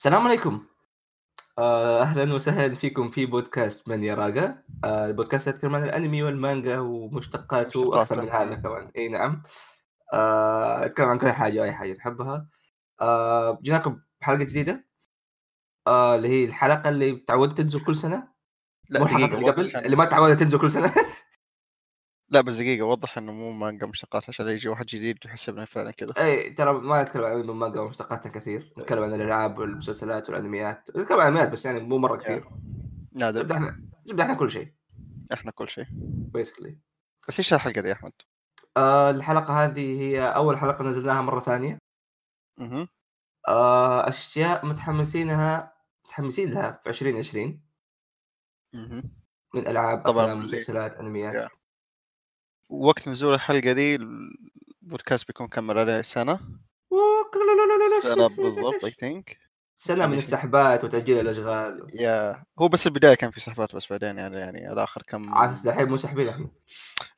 السلام عليكم. آه، أهلا وسهلا فيكم في بودكاست من يراقا آه، البودكاست يتكلم عن الأنمي والمانجا ومشتقاته وأكثر من هذا كمان. إي نعم. آه، نتكلم عن كل حاجة أي حاجة نحبها آه، جيناكم بحلقة جديدة. آه، اللي هي الحلقة اللي تعودت تنزل كل سنة. لا الحلقة اللي قبل اللي ما تعودت تنزل كل سنة. لا بس دقيقة وضح إنه مو مانجا مشتقات عشان يجي واحد جديد يحسب إنه فعلا كذا. إي ترى ما نتكلم عن المانجا ومشتقاتها كثير نتكلم عن الألعاب والمسلسلات والأنميات نتكلم عن الأنميات بس يعني مو مرة كثير. نادر. نبدا إحنا نبدا إحنا كل شيء. إحنا كل شيء. بيسكلي بس إيش الحلقة دي يا أحمد؟ آه الحلقة هذه هي أول حلقة نزلناها مرة ثانية. أها أشياء متحمسينها متحمسين لها في 2020 أها من طبعاً أفلام اللي- مسلسلات أنميات. يا. وقت نزول الحلقة دي البودكاست بيكون كمل عليه سنة. سنة بالضبط اي ثينك سنة من السحبات وتأجيل الأشغال. يا هو بس البداية كان في سحبات بس بعدين يعني يعني الآخر كم؟ عاد دحين مو سحبين إحنا.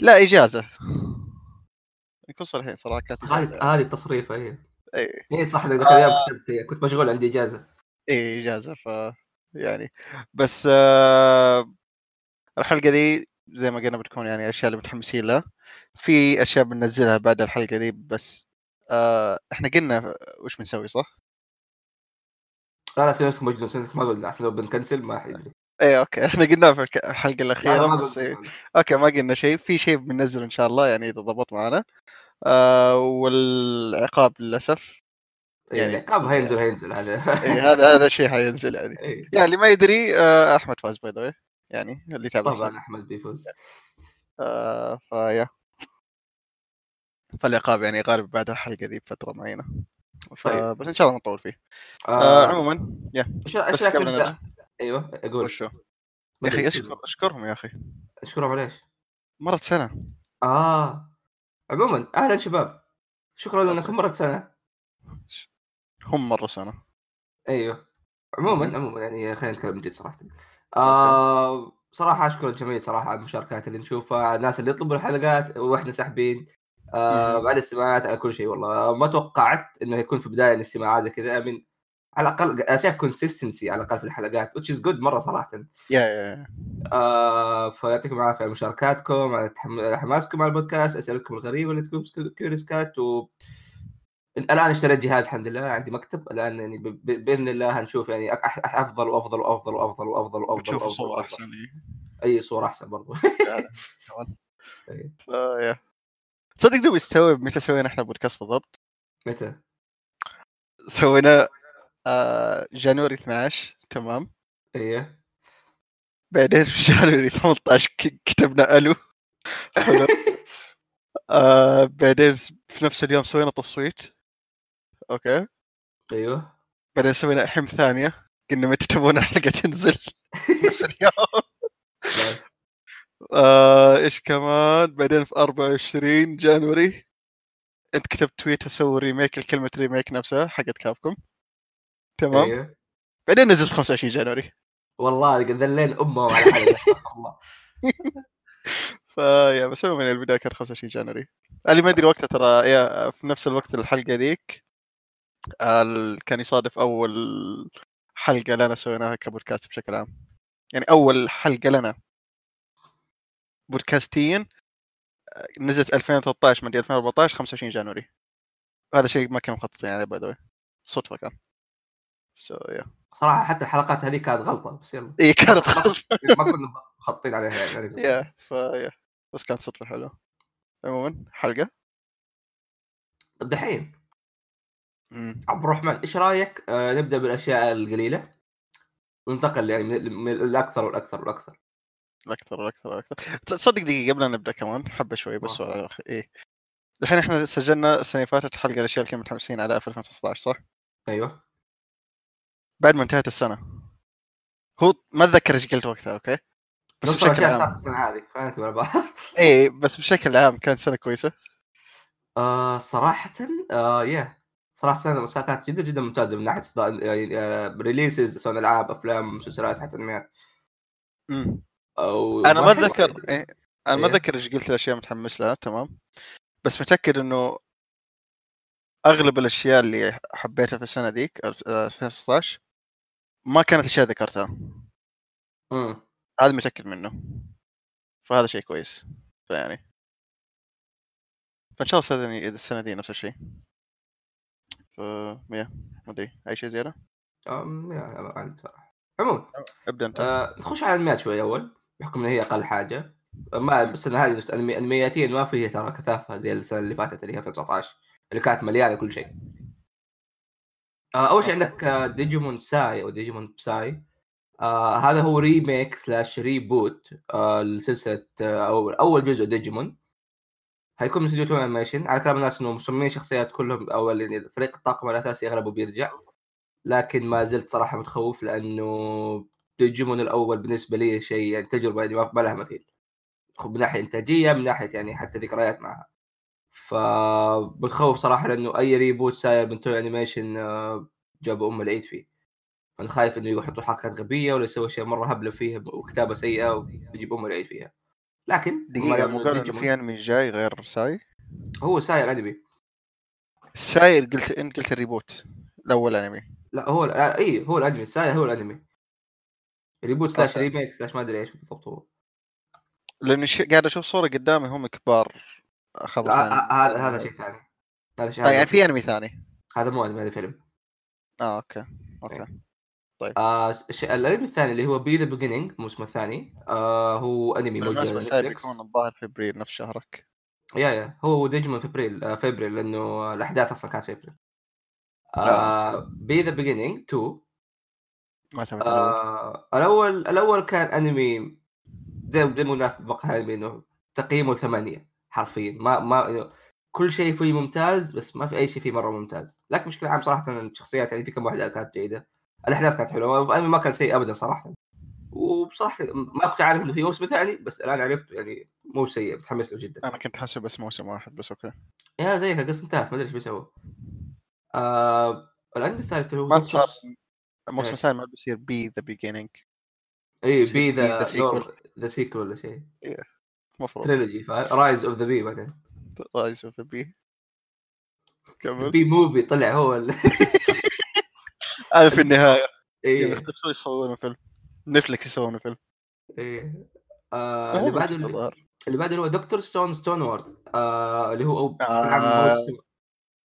لا إجازة. نكون صريحين صراحة كانت هذه هذه التصريفة هي إي. هي صح اليوم كتبت هي. كنت مشغول عندي إجازة. إيه إجازة ف يعني. بس آه الحلقة دي زي ما قلنا بتكون يعني الاشياء اللي متحمسين لها. في أشياء بننزلها بعد الحلقة دي بس آه إحنا قلنا وش بنسوي صح؟ لا لا سوي نفسك مجنون سوي نفسك ما قلنا عشان لو بنكنسل ما حيدري إيه okay. إحنا قلنا في الحلقة لا، لا، الاخيره ما بس. okay ما قلنا شيء. في شيء بننزله إن شاء الله يعني إذا ضبط معنا آه والعقاب للأسف إيه، يعني- العقاب هينزل هينزل هذا. إيه هذا هذا شيء حينزل يعني. إيه. يعني اللي ما يدري آه أحمد فاز باي ذا يعني اللي تابع طبعا أحمد بيفوز. آه فيا. فالعقاب يعني غالب بعد الحلقة ذي بفترة معينة. طيب. فبس إن شاء الله ما نطول فيه. آه آه عموما يا. إيش رأيك أيوه أقول. وشو؟ يا أخي. أشكر أشكرهم يا أخي. أشكرهم على إيش؟ مرت سنة. آه. عموما أهلا شباب. شكرا انكم مرت سنة. هم مروا سنة. أيوه. عموما. عموما يعني خلينا نتكلم جد صراحة. آه صراحة اشكر الجميع صراحة على المشاركات اللي نشوفها على الناس اللي يطلبوا الحلقات وإحنا ساحبين. آه. على الاستماعات على كل شيء والله. ما توقعت إنه يكون في بدايه الاستماعات زي كذا من على الأقل أنا شايف consistency على الأقل في الحلقات which is good مرة صراحة. yeah آه فيعطيكم العافية على مشاركاتكم على حماسكم على البودكاست أسئلتكم الغريبة اللي تكون Curious Cat و الآن اشتريت جهاز الحمد لله عندي مكتب الآن يعني. بإذن الله هنشوف يعني. أفضل وأفضل وأفضل وأفضل وأفضل وأفضل وأفضل صور. أحسن إيه. أي صورة أحسن برضو. إيه. يا تصدق دوب يستوعب متى سوينا إحنا بودكاست بالضبط؟ متى؟ سوينا آه جانوري 12 تمام إيه بعدين في جانوري 18 ك- كتبنا ألو حلو آه بعدين في نفس اليوم سوينا تصويت أوكي. أيوه. بعدين سوينا احم ثانية. قلنا متى تبون الحلقة تنزل؟ نفس اليوم. آه إيش كمان؟ بعدين في 24 January. أنت كتبت tweet أسوي remake الكلمة remake نفسها حقت Capcom. تمام. أيوه. بعدين نزلت 25 January. والله ذلين امهم على حلقه استغفر الله فيا بس من البداية كان 25 جانوري. اللي ما أدري وقتها ترى يا في نفس الوقت الحلقة ذيك. كان يصادف أول حلقة لنا سويناها كبودكاست بشكل عام؟ يعني أول حلقة لنا. بودكاستيا آه، نزلت 2013 من 2014 25 جانوري. هذا شيء ما كانوا مخططين عليه باي ذا صدفة كان. سو يا صراحة حتى الحلقات هذه كانت غلطة بس يلا. اي كانت غلط ما كنا مخططين عليها يعني يا فيا بس كانت صدفة حلوة. عموما حلقة؟ دحين مم. عبد الرحمن إيش رأيك آه نبدأ بالأشياء القليلة؟ وننتقل يعني من, الأكثر والأكثر والأكثر. الأكثر والأكثر والأكثر. تصدق دقيقة قبل نبدأ كمان حبة شوي بس آه. على الأخ- إيه. الحين إحنا سجلنا السنة اللي فاتت حلقة الأشياء اللي كنا متحمسين عليها في 2019 صح؟ أيوه. بعد ما انتهت السنة. هو ما أتذكر إيش قلت وقتها أوكي؟ بس بشكل عام. السنة هذه خلينا على بعض إيه بس بشكل عام كانت سنة كويسة. آه صراحة آه yeah صراحة السنة السنة كانت جدا جدا ممتازة من ناحية إصدار يعني آه releases سواء ألعاب أفلام مسلسلات حتى أنميات. أو أنا ما أتذكر إيه. أنا ما إيه. أتذكر إيش قلت الأشياء متحمس لها تمام. بس متأكد إنه أغلب الأشياء اللي حبيتها في السنة ذيك 2016 ما كانت الاشياء ذكرتها. امم هذا متأكد منه. فهذا شيء كويس فيعني. فإن شاء الله السنة دي نفس الشيء. ف يا ما أدري. أي شيء زيادة؟ أم، يا ما عندي صراحة. عموما ابدأ أنت. آه نخش على الانميات شوي أول بحكم إن هي أقل حاجة. ما السنة هذه بس انمياتيا ما فيها ترى كثافة زي السنة اللي فاتت اللي هي 2019 اللي كانت مليانة كل شيء. آه أول شيء عندك آه Digimon Psi أو Digimon Psi آه هذا هو remake slash reboot آه لسلسلة آه أو أول جزء ديجيمون حيكون من استوديو Toei Animation على كلام الناس إنه مصممين شخصيات كلهم أو يعني فريق الطاقم الأساسي اغلبه بيرجع لكن ما زلت صراحة متخوف لأنه ديجيمون الأول بالنسبة لي شيء يعني تجربة يعني ما لها مثيل. من ناحية إنتاجية من ناحية يعني حتى ذكريات معها. فبتخوف صراحة لأنه أي reboot صاير من Toei Animation جابوا أم العيد فيه. أنا خايف إنه يحطوا حركات غبية ولا يسوي اشياء مرة هبلة فيها وكتابة سيئة ويجيب أم العيد فيها. لكن دقيقة قالوا انه في أنمي جاي غير Psi؟ هو صاير انمي صاير قلت انت قلت ال reboot الأول أنمي. لا هو اي هو الأنمي صاير هو الأنمي. reboot slash remake slash ما أدري إيش بالضبط هو. لأني ش... قاعد أشوف صورة قدامي هم كبار خبر ثاني. هذا هذا شيء ثاني. هذا شيء يعني في أنمي ثاني. هذا مو أنمي هذا فيلم. آه أوكي أوكي. إيه. طيب. آه الأنمي الثاني اللي هو B: The Beginning الموسم الثاني آه هو أنمي موجود على يكون الظاهر في إبريل نفس شهرك. yeah yeah هو ديجمون في ابريل آه في ابريل لأنه الأحداث أصلا كانت في إبريل. آه. B: The Beginning 2 ما تابعت آه الأول. الأول كان أنمي زي زي ما بقى انمي إنه تقييمه ثمانية حرفيا. ما ما كل شيء فيه ممتاز بس ما في أي شيء فيه مرة ممتاز. لكن بشكل عام صراحة الشخصيات يعني في كم واحدة كانت جيدة. الأحداث كانت حلوة الانمي ما كان سيء ابدا صراحة. وبصراحة ما كنت عارف إنه في موسم ثاني بس الآن عرفت يعني مو سيء متحمس له جدا. أنا كنت حاسب بس موسم واحد بس أوكي. yeah زيك القصة انتهت ما أدري إيش بيسوي آه الأنمي الثالث هو ما صار الموسم الثاني ما بيصير B: The Beginning اي B the the sequel ولا شيء. المفروض trilogy Rise of the Bee بعدين. Rise of the Bee كمل Bee Movie طلع هو هذا في النهاية. إيه. يختفوا يصورون فيلم. Netflix يسوون فيلم. إيه. آه اللي بعده اللي بعده هو Dr. Stone Stone Wars آه اللي هو آه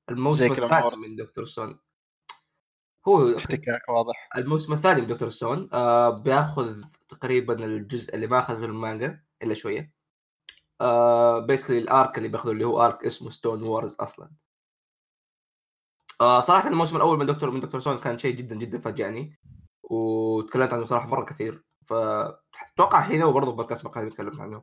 الموسم الثاني من Dr. Stone. هو احتكاك واضح. الموسم الثاني من Dr. Stone آه بياخذ تقريبا الجزء اللي ما اخذه المانجا إلا شوية. آه basically ال arc اللي بياخذه اللي هو arc اسمه Stone Wars أصلا. آه صراحة الموسم الأول من Dr. من Dr. Stone كان شيء جدا جدا فاجأني وتكلمت عنه صراحة مرة كثير. فاتوقع هنا وبرضه بودكاست مقالي تكلمت عنه.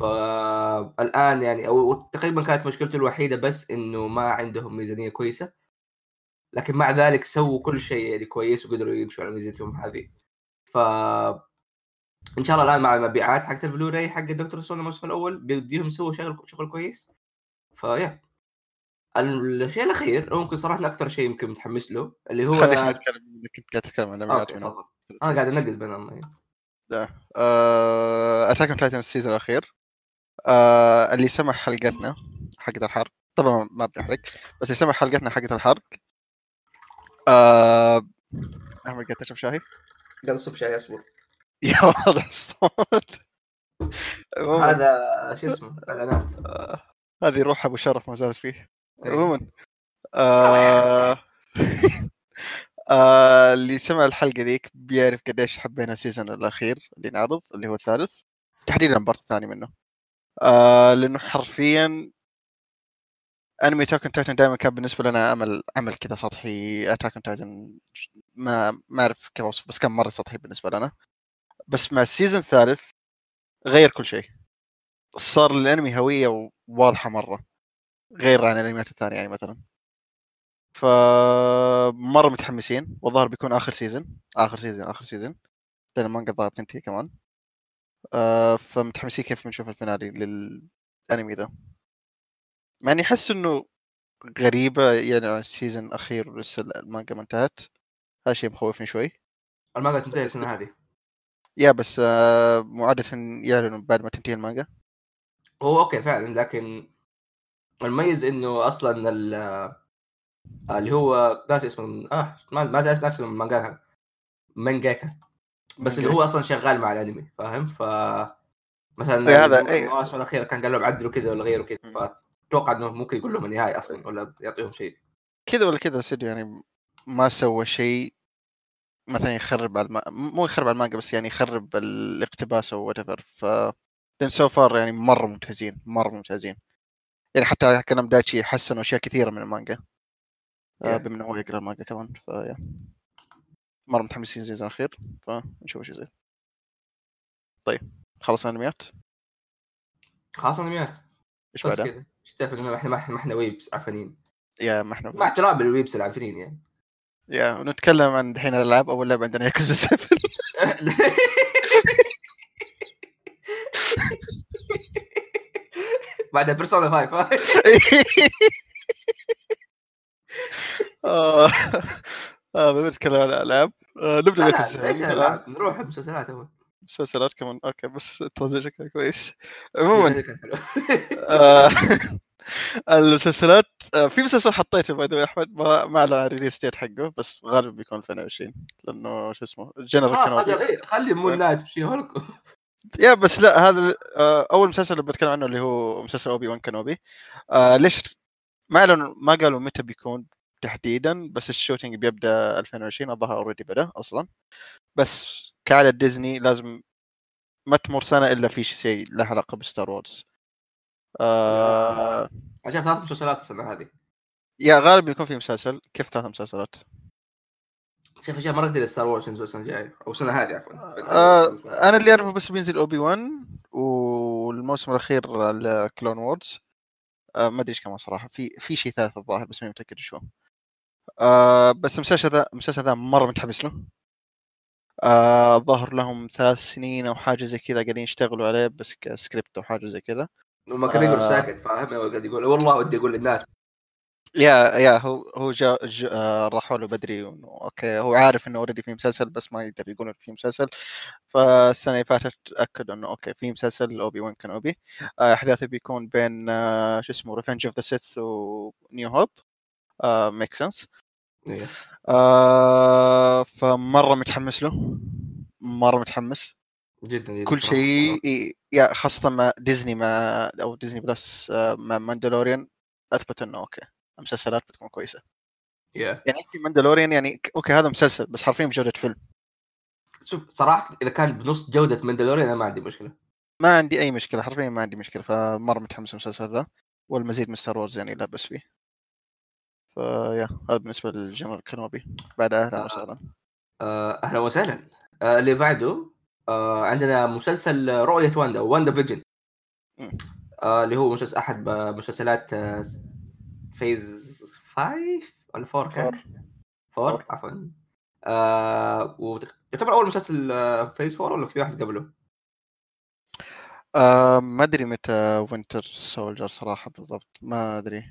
فالان يعني أو تقريبا كانت مشكلته الوحيدة بس إنه ما عندهم ميزانية كويسة. لكن مع ذلك سووا كل شيء يعني كويس وقدروا يمشوا على ميزانيتهم هذه. ف إن شاء الله الآن مع المبيعات حقت البلوراي حق الدكتور ستون الموسم الأول بيديهم يسووا شغل شغل كويس. فيا الشيء الأخير ممكن صراحة أكثر شيء يمكن متحمس له اللي هو خليك اتكلم كنت قاعد اتكلم عن أنا قاعد أنقز بينهم لا Attack on Titan ال season الأخير. آه اللي سمع حلقتنا حقت الحرق. طبعا ما بنحرق بس اللي سمع حلقتنا حقت الحرق. آه أحمد قاعد تشرب شاي؟ قاعد اصب شاي أصبر. yeah واضح الصوت. هذا شو اسمه اعلانات آه، هذه روح أبو شرف ما زالت فيه. عموما آه... آه... اللي سمع الحلقة ذيك بيعرف قديش حبينا ال season الأخير اللي انعرض اللي هو الثالث تحديدا ال part الثاني منه. آه... لأنه حرفيا أنمي Attack Titan دائما كان بالنسبة لنا عمل عمل كذا سطحي. Attack Titan ما ما أعرف كيف أوصف بس كان مرة سطحي بالنسبة لنا. بس مع ال season الثالث غير كل شيء. صار الأنمي هوية واضحه مرة. غير عن الانميات الثانية يعني مثلا. ف مرة متحمسين والظاهر بيكون آخر season آخر season آخر season لأن المانجا الظاهر بتنتهي كمان. آه فمتحمسين كيف بنشوف ال finale للانمي ذا مع إني أحس إنه غريبة يعني ال season الاخير لسه المانجا ما انتهت. هذا شيء مخوفني شوي. المانجا تنتهي السنة هذه. yes آه عاده يعلنوا بعد ما تنتهي المانجا. هو okay فعلا لكن المميز إنه أصلا اللي هو ناسي اسمه آه ما ما ناسي اسم المانجا مانجاكا. بس اللي هو أصلا شغال مع الأنمي فاهم؟ ف مثلا إيه هذا- إيه. المواسم الاخيره كان قال لهم عدلوا كذا ولا غيروا كذا فأتوقع إنه ممكن يقول لهم النهاية أصلا ولا يعطيهم شيء. كذا ولا كذا سيدي يعني ما سوى شيء مثلا يخرب على الم... مو يخرب على المانجا بس يعني يخرب الاقتباس أو whatever ف لأن so far يعني مرة ممتازين مرة ممتازين. يعني حتى كلام دايتشي حسنوا أشياء كثيرة من المانجا. Yeah. بما انه هو يقرأ المانجا كمان ف yeah مرة متحمسين زي الاخير فنشوف إيش يصير. طيب خلصنا انميات خلاص انميات إيش بعدها؟ كذا. إيش تعرف إنه إحنا ما إحنا weebs عفنين؟ yeah ما إحنا مع احترام لل weebs العفنين يعني yeah ونتكلم عن دحين الألعاب. أول لعبة عندنا ياكوزا 7 بعدها بيرسونا 5 آه. آه بما نتكلم عن الالعاب آه نبدأ لا بياكوزا لا ليش 7 آه،؟ نروح المسلسلات أول. مسلسلات كمان. okay بس ال transition كان كويس. عموما كان. آه، المسلسلات آه، في مسلسل حطيته by the way أحمد ما ما اعلن عن ال release date حقه بس غالبا بيكون 2020 لأنه شو اسمه جنرال خلاص خلي مون نايت وشي هولك yes لا هذا آه، أول مسلسل اللي بتكلم عنه اللي هو مسلسل أوبي وان كانوبي آه ليش ما اعلنوا ما قالوا متى بيكون تحديدا بس ال shooting بيبدأ 2020 الظاهر already بدأ أصلا. بس كعادة ديزني لازم ما تمر سنة إلا في شيء له علاقة بستار وورز. آه عشان ثلاث مسلسلات السنة هذه. yeah غالبا بيكون في مسلسل. كيف ثلاث مسلسلات؟ شوف أشياء مره كثير ستار وورز السنة الجايه أو السنة هذه عفوا. آه أنا اللي أعرفه بس بينزل أوبي وان والموسم الأخير الكلون وورز آه ما أدري إيش كمان صراحة. في في شيء ثالث الظاهر بس ماني متأكد شو آه بس المسلسل ذا المسلسل ذا مرة متحمس له. آه ظهر لهم ثلاث سنين أو حاجة زي كذا قاعدين يشتغلوا عليه بس كسكريبت أو حاجة زي كذا. وما كان يقول آه. ساكت فاهم؟ قاعد يقول والله ودي أقول للناس yeah yeah هو هو جا, جا آه راحوا له بدري okay هو عارف إنه already في مسلسل بس ما يقدر يقول في مسلسل. فالسنة اللي فاتت اكد إنه okay في مسلسل أوبي وان كانوبي آه أحداثه بيكون بين آه شو اسمه ريفنج اوف ذا سيث ونيو هوب make sense فمرة متحمس له. مرة متحمس. جدا جدا كل. شيء yeah خاصة مع ديزني مع أو ديزني بلس مع ماندلوريان أثبت إنه okay. المسلسلات بتكون كويسة. yeah. يعني ماندلوريان يعني okay هذا مسلسل بس حرفيا بجودة فيلم. شوف صراحة إذا كان بنص جودة ماندلوريان أنا ما عندي مشكلة. ما عندي أي مشكلة حرفيا ما عندي مشكلة فمرة متحمس المسلسل ذا والمزيد من ستار وورز يعني لا بس فيه. ف yeah هذا بالنسبة للجنرال كانوبي بعد أهلا آه. وسهلا. آه، أهلا وسهلا. آه، اللي بعده آه، عندنا مسلسل رؤية واندا واندا فيجن. آه، اللي هو مسلسل أحد مسلسلات آه، phase 5 ولا 4 كان؟ Four. 4 four. عفوا آه، وت- يعتبر أول مسلسل آه، phase 4 ولا في واحد قبله؟ آه ما أدري متى وينتر سولجر صراحة بالضبط ما أدري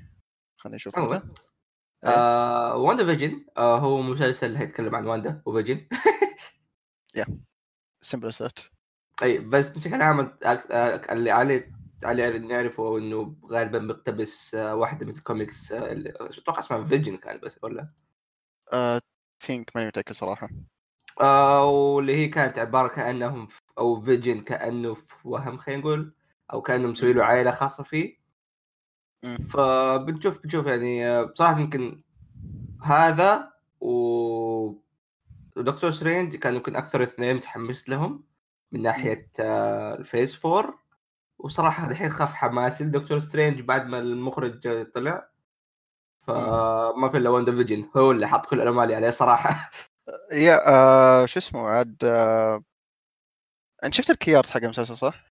خليني أشوف عموما. إيه. آه، واندا فيجن آه، هو مسلسل هيتكلم عن واندا وفيجن simple as that بس بشكل عام أك- أك- اللي نعرفه إنه غالبا بيقتبس آه، واحدة من الكوميكس آه، أتوقع اسمها فيجن كان بس ولا؟ think ماني متأكد صراحة. آه واللي هي كانت عبارة كأنهم أو فيجن كأنه في وهم خلينا نقول أو كانه مسوي له عائلة خاصة فيه. فبنشوف بنشوف يعني آه، بصراحه يمكن هذا و ودكتور سترينج كان يمكن أكثر اثنين متحمس لهم من ناحية آه، ال phase 4 وصراحة الحين خف حماسي لدكتور سترينج بعد ما المخرج طلع. فما في إلا واندا فيجن هو اللي حط كل الامالي عليه صراحة. yeah آه شو اسمه عاد آه أنت شفت ال key art حق المسلسل صح؟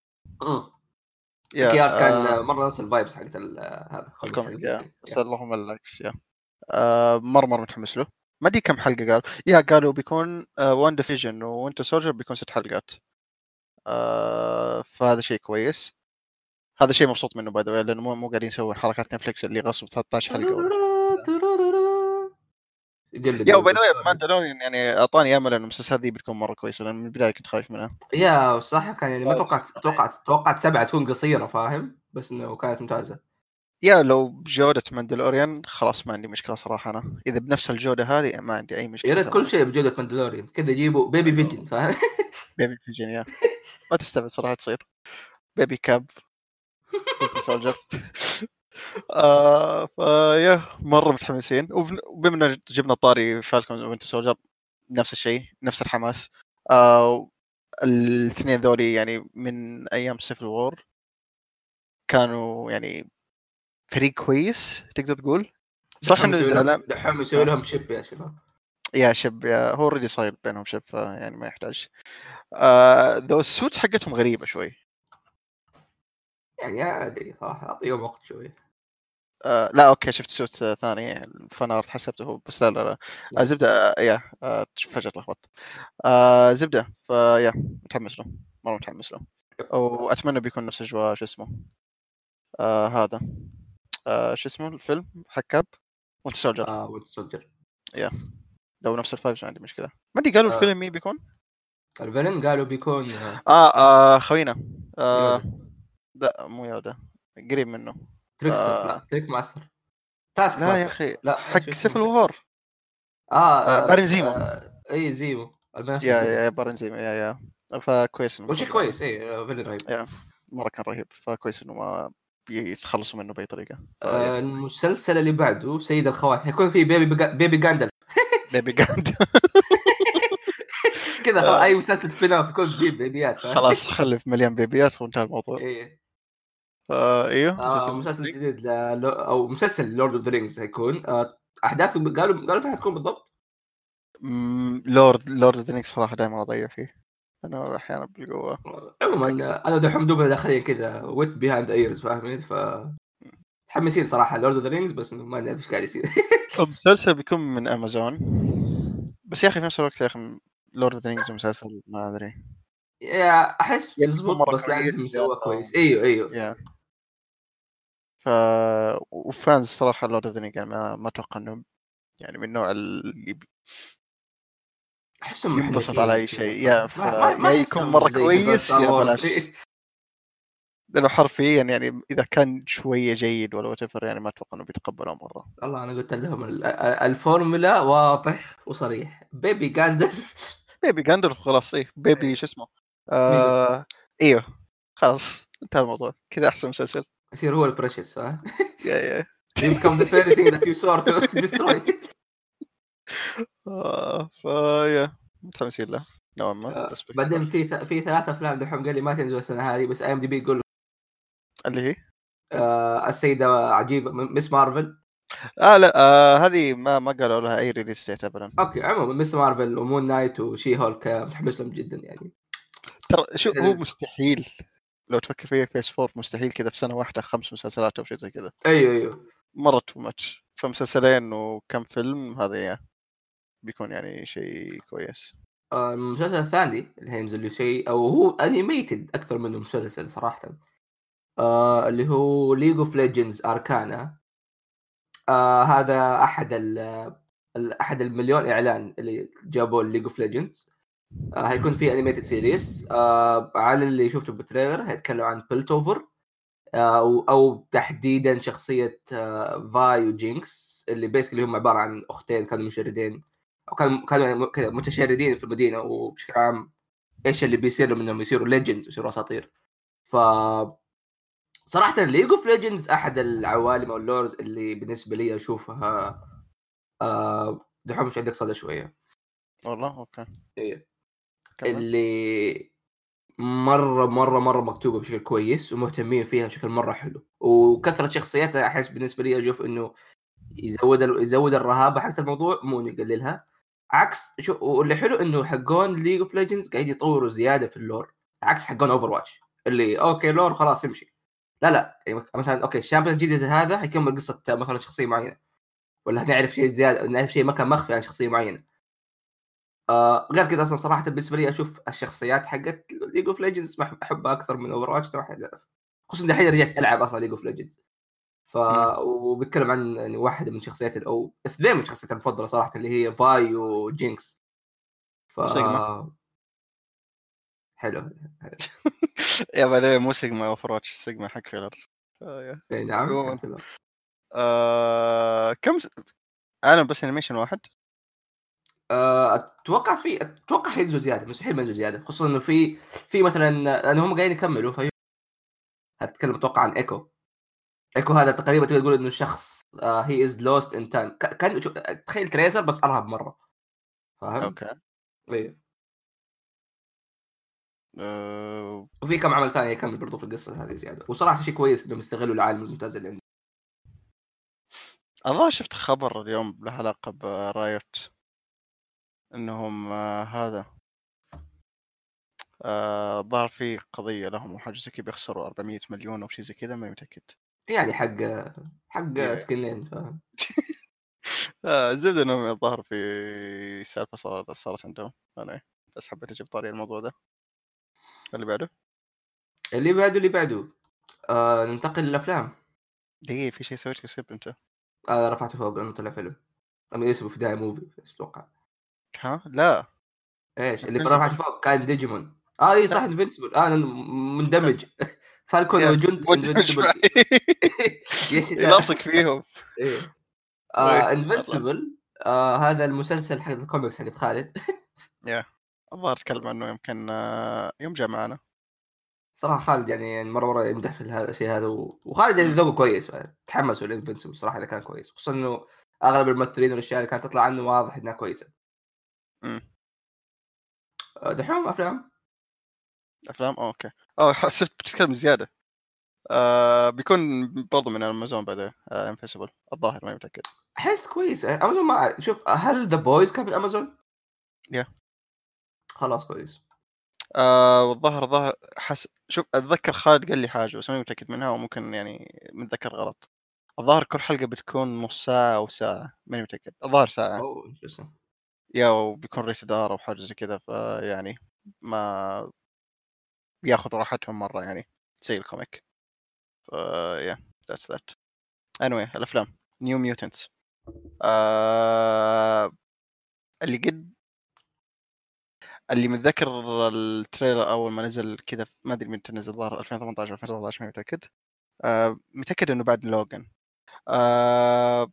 yeah، key art كان آه، آه، مرة نفس ال vibes حقت آه، هذا ال comic بس اللهم العكس yeah. آه مرة مرة متحمس له. ما أدري كم حلقة قالوا yeah قالوا بيكون آه واندا فيجن ووينتر سولجر بيكون ست حلقات. آه فهذا شيء كويس. هذا شيء مبسوط منه by the way لأنه مو مو قاعدين يسوون حركات نتفلكس اللي غصب 13 حلقة yeah by the way ماندلوريان يعني أعطاني أمل انه المسلسل هذه بتكون مرة كويسة لأن من البداية كنت خايف منها. yeah صح كان يعني ما آه. توقعت توقعت توقعت سبعة تكون قصيرة فاهم؟ بس إنه كانت ممتازة. yeah لو بجوده ماندلوريان خلاص ما عندي مشكلة صراحة أنا. إذا بنفس الجودة هذه ما عندي أي مشكلة يا ريت كل شيء بجودة ماندلوريان. كذا يجيبوا baby. فيجن فاهم؟ baby Vision yeah ما تستبعد صراحة تصير. baby Cap. Soldier آه ف yeah مرة متحمسين. وبما ان جبنا طاري Falcon and Winter Soldier نفس الشيء نفس الحماس. آه الاثنين ذولي يعني من أيام Civil War كانوا يعني فريق كويس تقدر تقول. صح إنه زعلان؟ دحوم يسوي لهم ship يا شباب. yeah ship yeah هو already صاير بينهم ship فيعني ما يحتاج. آه ذو ال suits حقتهم غريبة شوي. يعني عادي صراحة أعطيهم وقت شوي. آه لا أوكي شفت suit ثاني ال fan art حسبته هو بس لا لا لا. آه زبدة آه yeah آه فجأة لخبطت آه زبدة ف yeah متحمس له. مره متحمس له. وأتمنى بيكون نفس اجواء شو اسمه. آه هذا. آه شو اسمه الفيلم؟ حكاب. وانت سولجر آه وينت سولجر يا. لو نفس الفايبس ما عندي مشكلة ما أدري قالوا آه. الفيلم مين بيكون الفيلن قالوا بيكون آه، آه, آه خوينا آه. لا مو يودا قريب منه تريكستر آه. لا تريك ماستر تاسك لا يا. أخي لا حق؟ سيفل وور آه, آه، بارين زيمو. آه اي زيمو يا. يا بارنزيم يا يا فكويس إنه وشي كويس اي villain رهيب yeah مرة كان رهيب فكويس إنه ما يتخلصوا منه بأي طريقة. آه المسلسل اللي بعده سيد الخواتم حيكون في baby. baby Gandalf baby Gand كذا أي مسلسل spin off يكون جديد baby ات؟ خلاص خلف مليان baby ات وانتهى الموضوع. إيه. إيوه آه مسلسل جديد. أو مسلسل Lord of the Rings حيكون آه احداثه قالوا قالوا فيها تكون بالضبط؟ Lord Lord the صراحة دائما أضيع فيه. أنا أحيانا بالقوة. عموما آه، أنا ودحوم دوبنا داخلين كذا wet behind ears فاهمين؟ ف متحمسين صراحة Lord of the Rings بس ما نعرف إيش قاعد يصير. المسلسل بيكون من امازون بس يا أخي في نفس الوقت يا أخي Lord the مسلسل ما أدري. yeah أحس مرة بس لازم يسوى. كويس. أيوه أيوه. ف وfans صراحة Lord of يعني ما ما أتوقع إنه يعني من النوع اللي أحسهم ينبسط على أي. شيء. yeah ف... ما- ما- ما يكون مرة كويس yeah. بلاش. لأنه حرفيا يعني إذا كان شوية جيد ولا what يعني ما أتوقع إنه بيتقبلوه مرة. والله أنا قلت لهم ال- ال- الفورمولا واضح وصريح. baby Gandalf baby Gandalf خلاص إيه. baby شو اسمه؟ آه... أيوه خلاص انتهى الموضوع. كذا أحسن مسلسل. يصير هو ال precious فاهم yeah yeah. You become the very thing that you sought to destroy. آه ف yeah متحمسين له. نوعا ما آه،. بعدين في في ثلاث أفلام دحوم قال لي ما تنزل السنة هذه بس IMDb يقول اللي هي؟ آه السيدة عجيبه Ms. Marvel? آه لا آه هذه ما ما قالوا لها أي release date ابدا. okay عموما Ms. Marvel و Moon Knight و She-Hulk متحمس لهم جدا يعني. ترى شو هو release. مستحيل لو تفكر فيها Phase Four مستحيل كذا في سنة واحدة خمس مسلسلات أو شيء زي كذا. أيوه أيوه. مرة too much فمسلسلين وكم فيلم هذا بيكون يعني شيء كويس. آه، المسلسل الثاني اللي هينزل له شيء أو هو animated أكثر منه مسلسل صراحة. آه اللي هو League of Legends Arcane آه هذا أحد أحد المليون إعلان اللي جابوه League of Legends آه هيكون في animated series آه على اللي شفته بال trailer هيتكلم عن Piltover آه أو, تحديدا شخصية آه Vi و Jinx اللي basically هم عبارة عن أختين كانوا مشردين. أو كانوا كانوا متشردين في المدينة وبشكل عام إيش اللي بيصير لهم انهم يصيروا legends يصيروا أساطير. ف صراحة League of Legends أحد العوالم أو ال lores اللي بالنسبة لي أشوفها آه دحوم مش عندك صدى شوية. والله؟ okay. كمل. اللي مرة مرة مرة مكتوبة بشكل كويس ومهتمين فيها بشكل مرة حلو. وكثرة شخصياتها أحس بالنسبة لي أشوف إنه يزود ال- يزود الرهابة حق الموضوع مو يقللها. عكس شو واللي حلو إنه حقون League of Legends قاعد يطوروا زيادة في ال lore عكس حقون Overwatch اللي okay lore خلاص يمشي. لا لا يعني مثلا okay ال champion الجديد هذا حيكمل قصة مثلا شخصية معينة ولا نعرف شيء زيادة نعرف شيء ما كان مخفي عن شخصية معينة. آه غير كذا أصلا صراحة بالنسبة لي أشوف الشخصيات حقت League of Legends أحبها أكثر من Overwatch خصوصا دحين رجعت ألعب أصلا League of Legends ف وبتكلم عن يعني واحدة من شخصيات أو اثنين من شخصياتي المفضلة صراحة اللي هي Vi و Jinx ف وسيجما. حلو. yeah by the way مو Sigma Overwatch Sigma حق فيلر. آه، اي نعم. آه، كم س... أنا بس animation واحد. آه، أتوقع في أتوقع حينزلوا زيادة مستحيل ما ينزلوا زيادة. خصوصا إنه في في مثلا لأنه هم قاعدين يكملوا في اتكلم أتوقع عن Ekko Ekko هذا تقريبا تقدر تقول إنه شخص he is lost in time كان تخيل Tracer بس ارهب مره فاهم؟ okay. إيه. آه، وفي كم عمل ثاني يكمل برضو في القصة هذه زيادة. وصراحة شيء كويس إنهم يستغلوا العالم الممتاز اللي عندهم. الظاهر شفت خبر اليوم له علاقة برايوت إنهم آه، هذا آه، الظاهر في قضية لهم وحاجة زي كذا بيخسروا 400 مليون أو شيء زي كذا ماني متأكد. يعني حق حق. سكنين فاهم؟ آه، الزبدة إنهم الظاهر في صارت صارت عندهم. أنا بس حبيت أجيب طاري الموضوع ده. اللي بعده؟ اللي بعده اللي بعده. آه ننتقل للأفلام. دقيقة في شيء سويته سكيب أنت؟ آه رفعته فوق لأنه طلع فيلم. اما اسمه في داعي موفي إيش تتوقع؟ ها؟ لا. إيش؟ اللي. رفعته فوق كان ديجيمون آه اي صح انفنسبل آه أنا مندمج. فالكون يا وجند انفنسبل. يا يلاصق فيهم. إيه. إيه، Invincible آه هذا المسلسل حق الكوميكس حق خالد. الظاهر تكلم عنه يوم كان آه، يوم جاء معنا صراحة خالد يعني مرة مرة يمدح في هذا الشيء هذا وخالد يعني مم. ذوقه كويس يعني تحمسوا لل Invincible صراحة إذا كان كويس خصوصا إنه أغلب الممثلين والأشياء اللي كانت تطلع عنه واضح إنها كويسة مم. آه، دحوم أفلام أفلام okay أوه حسبت بتتكلم زيادة آه بيكون برضو من امازون بعدين آه Invincible الظاهر ما متأكد أحس كويس امازون ما شوف هل The Boys كان من امازون؟ yeah. خلاص كويس. آه الظاهر حس شوف أتذكر خالد قال لي حاجة بس ماني متأكد منها وممكن يعني متذكر غلط. الظاهر كل حلقة بتكون نص ساعة أو ساعة ماني متأكد. الظاهر ساعة. yeah وبيكون rated R أو حاجة زي كذا فيعني ما ياخذ راحتهم مرة يعني زي ال comic. ف yeah that's that anyway الأفلام. New Mutants آه اللي قد اللي متذكر ال trailer أول ما نزل كذا ما أدري متى نزل ظهر 2018 2017 ما متأكد. آه متأكد إنه بعد لوجن آه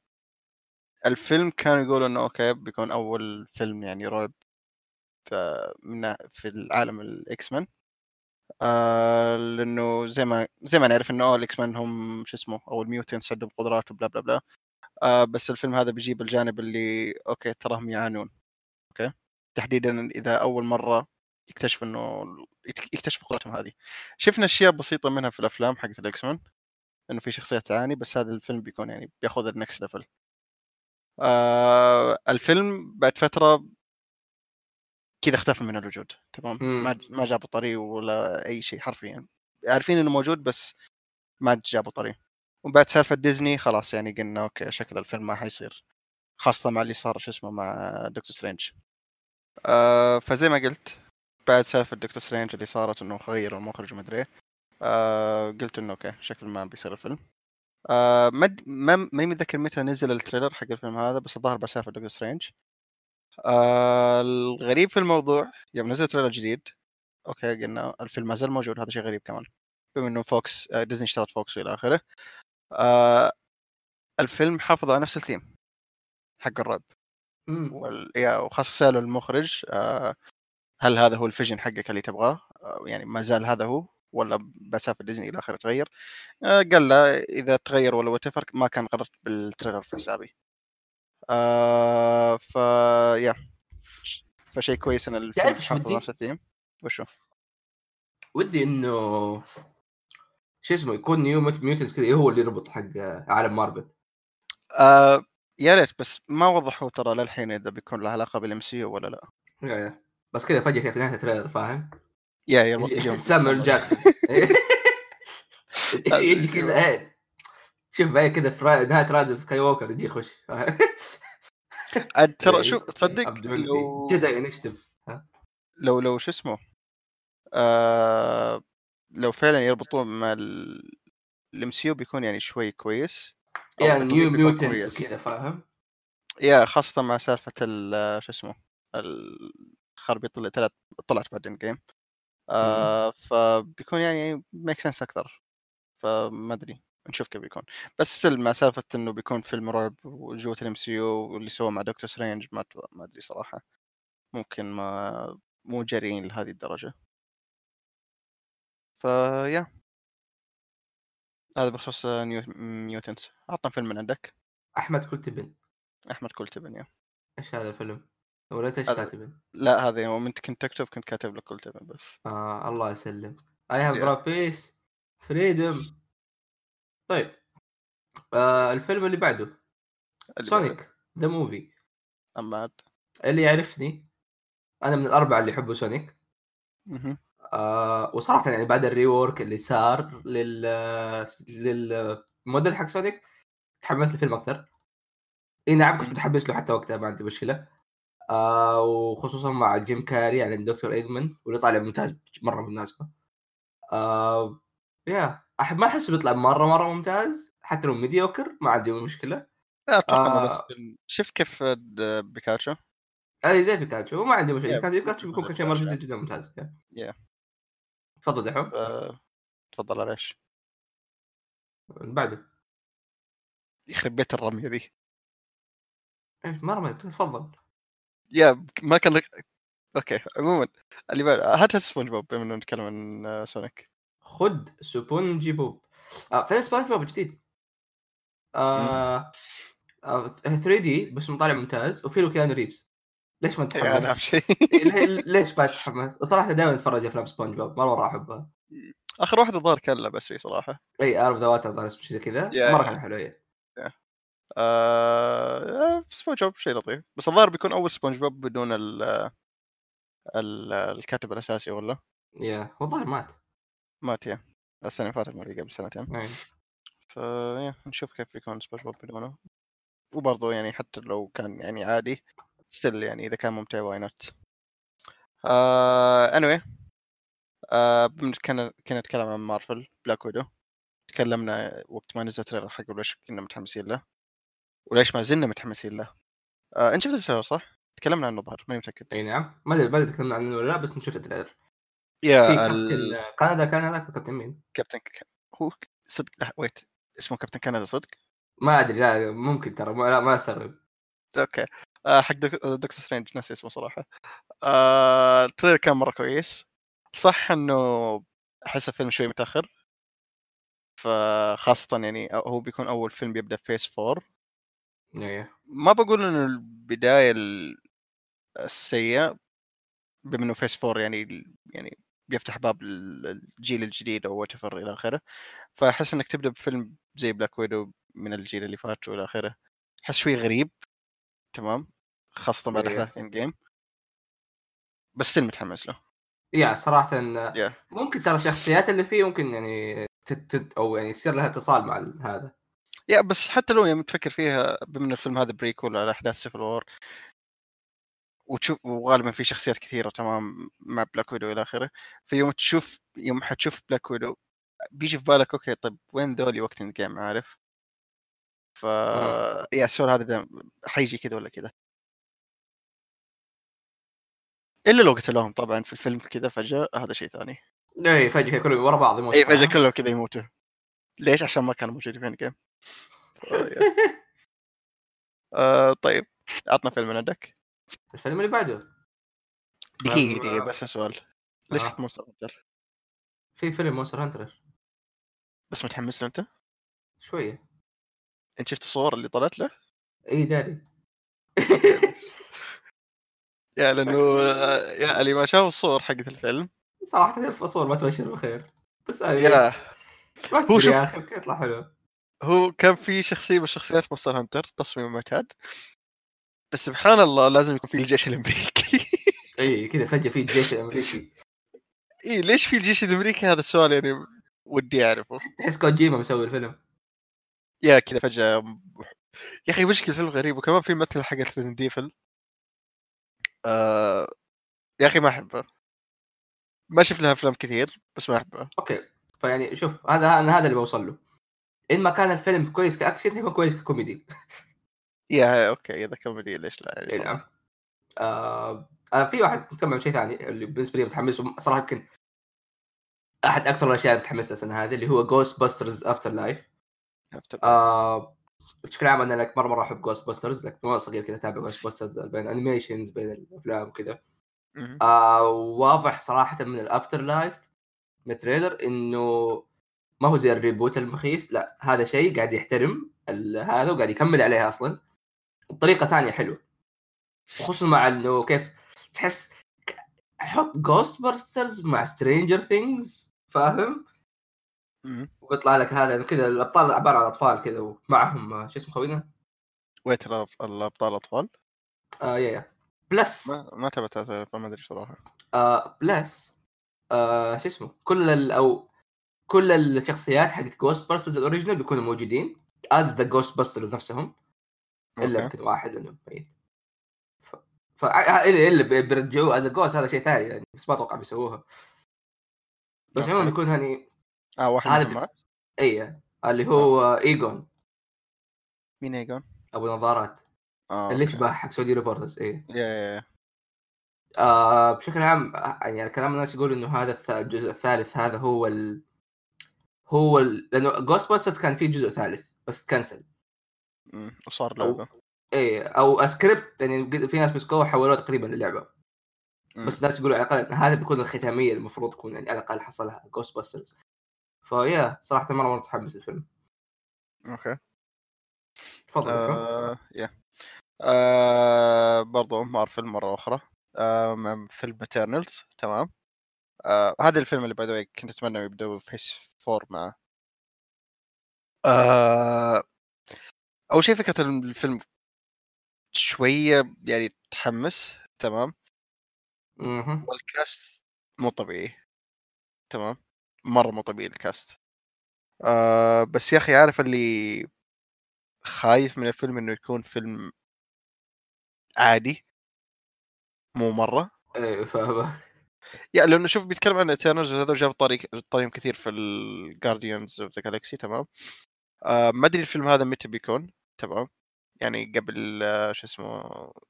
الفيلم كانوا يقولوا إنه okay بيكون أول فيلم يعني رعب ف- من في العالم ال X-Men آه لأنه زي ما زي ما نعرف إنه ال X-Men هم شو اسمه أو ال mutants عندهم قدرات وبلا بلا بلا. آه بس الفيلم هذا بيجيب الجانب اللي okay تراهم يعانون. okay؟ تحديدا إذا أول مرة يكتشف إنه يك- يكتشفوا قدرتهم هذه. شفنا أشياء بسيطة منها في الأفلام حقت ال X-Men إنه في شخصيات تعاني بس هذا الفيلم بيكون يعني بيأخذ ال next level آه الفيلم بعد فترة كذا اختفى من الوجود تمام. ما ما جابوا طاريه ولا أي شيء حرفيا. عارفين إنه موجود بس ما جابوا طاريه. وبعد سالفة ديزني خلاص يعني قلنا okay شكل الفيلم ما حيصير خاصة مع اللي صار شو اسمه مع دكتور سترينج. آه فزي ما قلت بعد سالفة دكتور سترينج اللي صارت إنه غير المخرج ومدري إيه آه قلت إنه okay شكل ما بيصير الفيلم. آه ما ما ماني متذكر متى نزل ال trailer حق الفيلم هذا بس الظاهر بعد سالفة دكتور سترينج. آه الغريب في الموضوع يوم نزل trailer جديد okay قلنا الفيلم ما زال موجود هذا شيء غريب كمان. بما إنه فوكس آه ديزني اشترت فوكس والى آخره. آه الفيلم حافظ على نفس الثيم حق الرعب. مم. وال... yeah وخاصة سألوا المخرج آه هل هذا هو ال vision حقك اللي تبغاه؟ آه يعني ما زال هذا هو ولا مسافة ديزني إلى آخره تغير؟ آه قال لا إذا تغير ولا وات ما كان قررت بالتريلر في حسابي. آه ف يا فشيء كويس إن الفيلم ودي؟ نفس الثيم وشو؟ ودي إنه شو اسمه يكون نيو ميوتنتس كذا هو اللي يربط حق عالم مارفل آه يا ريت بس ما وضحوا ترى للحين إذا بيكون له علاقة بالام سي ولا لا. يا يا. بس كذا فجأة في نهاية التريلر فاهم؟ يا يا سامويل جاكسون يجي كذا إيه شوف بعدين كذا في نهاية راجل سكاي ووكر يجي يخش ترى إيه، شو تصدق أبدون لو. جدا انشتف لو لو شو اسمه آه لو فعلا يربطون مع الام سي يو بيكون يعني شوي كويس التطبيق نيو ميوتنتس. وكذا فاهم؟ yeah خاصة مع سالفة ال- شو اسمه الخربيط اللي طلعت طلعت بعد جيم آه فبيكون يعني make sense أكثر فما أدري نشوف كيف بيكون. بس مع سالفة إنه بيكون فيلم رعب وجوة ال MCU واللي سواه مع دكتور سترينج ما ما أدري صراحة. ممكن ما مو جريين لهذه الدرجة. ف yeah هذا بخصوص نيو... ميوتنت عطنا فيلم من عندك. أحمد كلتبن أحمد كلتبن يا. إيش هذا الفيلم؟ ولا إيش كاتبن؟ لا هذا يوم أنت كنت تكتب كنت كاتب لك كلتبن بس. آه الله يسلمك. اي هاف برا بيس فريدم طيب. آه الفيلم اللي بعده. سونيك ذا موفي أما اللي يعرفني أنا من الأربعة اللي يحبوا سونيك وصراحة يعني بعد ال rework اللي صار لل للموديل حق سونيك تحمست الفيلم أكثر. إي نعم كنت متحمس له حتى وقتها ما عندي مشكلة. آه وخصوصا مع جيم كاري يعني الدكتور إيجمان واللي طالع ممتاز مرة بالمناسبه آه yeah احب ما أحس بيطلع مرة مرة ممتاز حتى لو mediocre ما عندي مشكلة. أتوقع آه. شفت كيف بيكاتشو؟ إي زي بيكاتشو. ما عندي مشكلة. بيكاتشو بيكون كل شيء مرة جدا جدا ممتاز yeah تفضل دحوم تفضل على إيش؟ بعده. يخرب بيت الرمية ذي. إيش ما رميت تفضل yeah ما كان لك okay عموما اللي بعد هات سبونج بوب بما انه نتكلم عن سونيك. خد سبونج بوب آه فيلم سبونج بوب جديد. آه آه 3D بس طالع ممتاز وفي له كيانو ريفز. ليش ما تتحمس؟ ليش ما تتحمس؟ صراحة دائما أتفرج أفلام سبونج بوب مرة أحبها. آخر واحد الظاهر كان لا بس صراحة. إي out of the water اسمه شيء زي كذا. مرة كان حلو yeah. آه... سبونج بوب شيء لطيف. بس الظاهر بيكون أول سبونج بوب بدون ال ال الكاتب الأساسي ولا؟ yeah هو الظاهر مات. مات يا السنة اللي فاتت قبل سنتين. ف yeah نشوف كيف بيكون سبونج بوب بدونه. وبرضه يعني حتى لو كان يعني عادي still يعني إذا كان ممتع why not اني anyway. آه كنا كنا نتكلم عن مارفل بلاك ويدو تكلمنا وقت ما نزل trailer حقه ليش كنا متحمسين له وليش ما زلنا متحمسين له آه أنت شفت ال trailer صح؟ تكلمنا عنه الظاهر ماني متأكد إي نعم ما ادري ما تكلمنا عنه ولا لا بس نشوف ال trailer yeah ال... كندا كان هذاك كابتن مين؟ كابتن ك... هو صدق لا wait اسمه كابتن كندا صدق؟ ما أدري لا ممكن ترى ما, لا ما استغرب okay حق دكتور سترينج ناسي اسمه صراحة. آه ال trailer كان مرة كويس. صح إنه أحس الفيلم شوي متأخر. فخاصة يعني هو بيكون أول فيلم بيبدأ phase 4 إيه ما بقول إنه البداية السيئة بما إنه phase 4 يعني يعني بيفتح باب الجيل الجديد أو what إلى آخره. فأحس إنك تبدأ بفيلم زي بلاك ويدو من الجيل اللي فات وإلى آخره. أحس شوي غريب. تمام خاصة بعد. أحداث Endgame بس still متحمس له yeah صراحة yeah. ممكن ترى الشخصيات اللي فيه ممكن يعني تت أو يعني يصير لها اتصال مع هذا yeah بس حتى لو يوم تفكر فيها بما إن الفيلم هذا prequel على أحداث Civil War وتشوف وغالبا في شخصيات كثيرة تمام مع بلاك ويدو إلى آخره فيوم تشوف يوم حتشوف بلاك ويدو بيجي في بالك okay طيب وين ذولي وقت الجيم عارف؟ ف yeah السؤال هذا حيجي كذا ولا كذا إلا لو قتلوهم طبعا في الفيلم كذا فجأة هذا شيء ثاني. اي فجأة كلهم ورا بعض يموتوا اي فجأة كلهم كذا يموتوا. ليش؟ عشان ما كانوا موجودين في الجيم آه طيب. عطنا فيلم من عندك. الفيلم اللي بعده. دقيقة دقيقة بس سؤال. ليش حط مونستر هانتر؟ في فيلم مونستر هانتر بس متحمس له أنت؟ شوية. أنت شفت الصور اللي طلعت له؟ اي داري. yeah لأنه yeah اللي ما شاف الصور حقت الفيلم. صراحة الصور ما تبشر بخير. بس yeah. هو شوف يا أخي يطلع حلو. هو كان في شخصية من شخصيات مونستر هانتر تصميم معتاد بس سبحان الله لازم يكون في الجيش الأمريكي. اي كذا فجأة في الجيش الأمريكي. اي ليش في الجيش الأمريكي؟ هذا السؤال يعني ودي أعرفه. تحس كوجيما مسوي الفيلم. yeah كذا فجأة يا أخي مشكلة الفيلم غريب وكمان في ممثلة حقت Resident Evil آه... يا أخي ما أحبه. ما شفت لها أفلام كثير بس ما احبها okay. فيعني شوف هذا أنا هذا اللي بوصل له. إن ما كان الفيلم كويس كأكشن يكون كويس ككوميدي. yeah okay. إذا كوميدي ليش لا؟ يعني نعم. آه... آه في واحد نتكلم عن شيء ثاني اللي بالنسبة لي متحمس صراحة يمكن أحد أكثر الأشياء اللي متحمس السنة هذه اللي هو جوست باسترز افتر لايف آه بشكل عام أنا لك مرة مرة أحب جوست باسترز لك مرة صغير كذا أتابع جوست باسترز بين animations بين الأفلام وكذا آه واضح صراحة من ال Afterlife من ال trailer إنه ما هو زي ال reboot المخيس لا هذا شيء قاعد يحترم هذا وقاعد يكمل عليها أصلا. بطريقه ثانية حلوة. خصوصا مع إنه كيف تحس حط جوست باسترز مع سترينجر ثينجز فاهم؟ وبيطلع لك هذا كذا الأبطال عبارة عن أطفال كذا ومعهم شو اسمه خوينا؟ wait الأبطال أطفال؟ آه yeah yeah. plus. ما ما تابعت ما أدري صراحة. آه plus. آه شو اسمه؟ كل ال أو كل الشخصيات حقت جوست باسترز ال original بيكونوا موجودين as the Ghostbusters نفسهم. إلا يمكن واحد لأنه ميت ف... ف... إلا بيرجعوه as ghost هذا شيء ثاني يعني بس ما أتوقع بيسووها. بس عموما بيكون هني آه واحد هذا ب... اي اللي هو آه. ايجون مين ايجون؟ أبو نظارات. آه اللي يشبه حق سعودي ريبورترز اي آه بشكل عام يعني كلام الناس يقول إنه هذا الجزء الثالث هذا هو ال... هو ال... لأنه جوست باسترز كان فيه جزء ثالث بس تكنسل وصار لعبة. إيه أو سكريبت يعني في ناس مسكوه وحولوه تقريبا للعبة. بس الناس يقولوا على الأقل هذا بيكون الختامية المفروض تكون يعني على الأقل حصلها جوست باسترز ف yeah صراحة مرة مرة متحمس الفيلم. okay. تفضل آه yeah آه برضو مارفل مرة أخرى. آه فيلم Eternals تمام. آه هذا الفيلم اللي باي كنت أتمنى يبدأوا phase four معه. آه أول شيء فكرة الفيلم شوية يعني تحمس تمام. وال cast مو طبيعي تمام. مرة مو طبيعي ال cast. آه بس يا أخي عارف اللي خايف من الفيلم إنه يكون فيلم عادي؟ مو مرة. إيه فاهمة. yeah لأنه شوف بيتكلم عن Eternals هذا جاب طريق طريق كثير في ال Guardians of the Galaxy تمام؟ آه ما أدري الفيلم هذا متى بيكون تمام؟ يعني قبل آه شو اسمه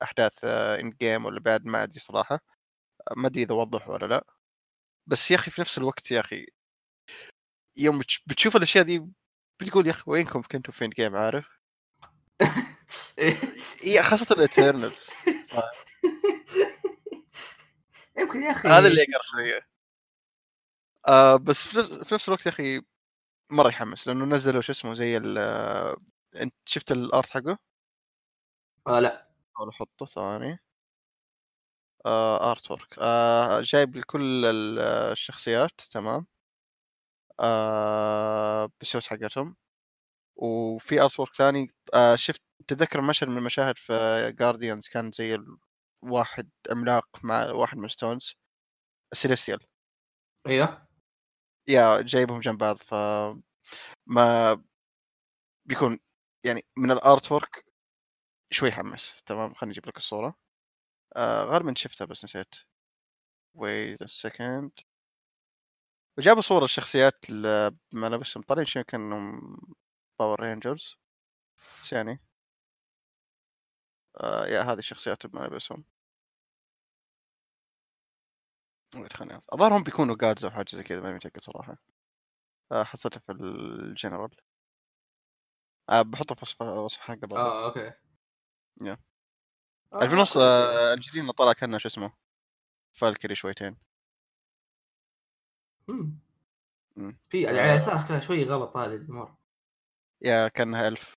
أحداث آه Endgame ولا بعد ما أدري صراحة. ما أدري إذا وضحوا ولا لا. بس يا أخي في نفس الوقت يا أخي يوم بتشوف الأشياء دي بتقول يا أخي وينكم كنتوا في جيم عارف؟ هي خاصة ال Eternals يمكن يا أخي هذا اللي يقرا شوية آه بس في نفس الوقت يا أخي مرة يحمس لأنه نزلوا شو اسمه زي ال آه، أنت شفت ال art حقه؟ آه لا. احاول احطه ثواني آه artwork آه جايب كل الشخصيات تمام. آه بالسوس حقتهم. وفي artwork ثاني آه شفت تذكر مشهد من المشاهد في Guardians كان زي واحد عملاق مع واحد من stones Celestial أيوه. yeah جايبهم جنب بعض ف ما بيكون يعني من ال artwork شوي حمس. تمام خليني أجيب لك الصورة. آه غالبا شفتها بس نسيت. wait second وجابوا صور الشخصيات بملابسهم طالعين شنو كأنهم Power Rangers بس يعني آه يا هذه الشخصيات بملابسهم خليني اظهرهم بيكونوا جادز أو حاجة زي كذا ماني متأكد صراحة. آه حصلتها في الجنرال آه بحطه في وصف وصف برضه آه أوكي. يا. آه في النص آه الجديد طلع كأنه شو اسمه فالكري شويتين. في على اليسار كذا شوي غلط هذه الأمور. يا كأنها ألف.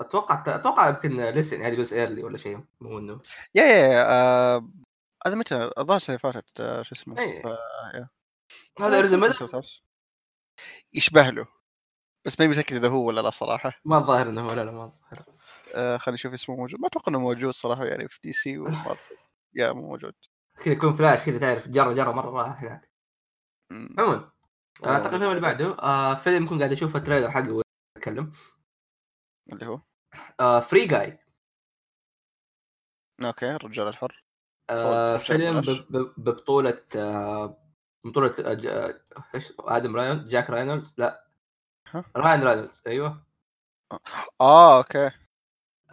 أتوقع أتوقع يمكن لسن هذه بس ايرلي ولا شيء مو إنه. يا يا آه... هذا متى؟ الظاهر السنة اللي فاتت آه شو اسمه. يا. هذا ارزم يشبه له. بس ما متأكد إذا هو ولا لا صراحة. ما الظاهر إنه هو لا لا ما الظاهر. آه خليني أشوف اسمه موجود. ما أتوقع إنه موجود صراحة يعني في دي سي. يا مو موجود. كذا يكون فلاش كذا تعرف جرى جرى مرة راح هناك. عموما أعتقد الفيلم اللي بعده آه فيلم كنت قاعد أشوف ال trailer حقه أتكلم. اللي هو؟ آه Free Guy okay الرجال الحر. آه فيلم ببطولة آه بطولة آه إيش؟ آدم راينولدز جاك راينولدز لا. ها؟ Ryan Reynolds أيوه. آه okay.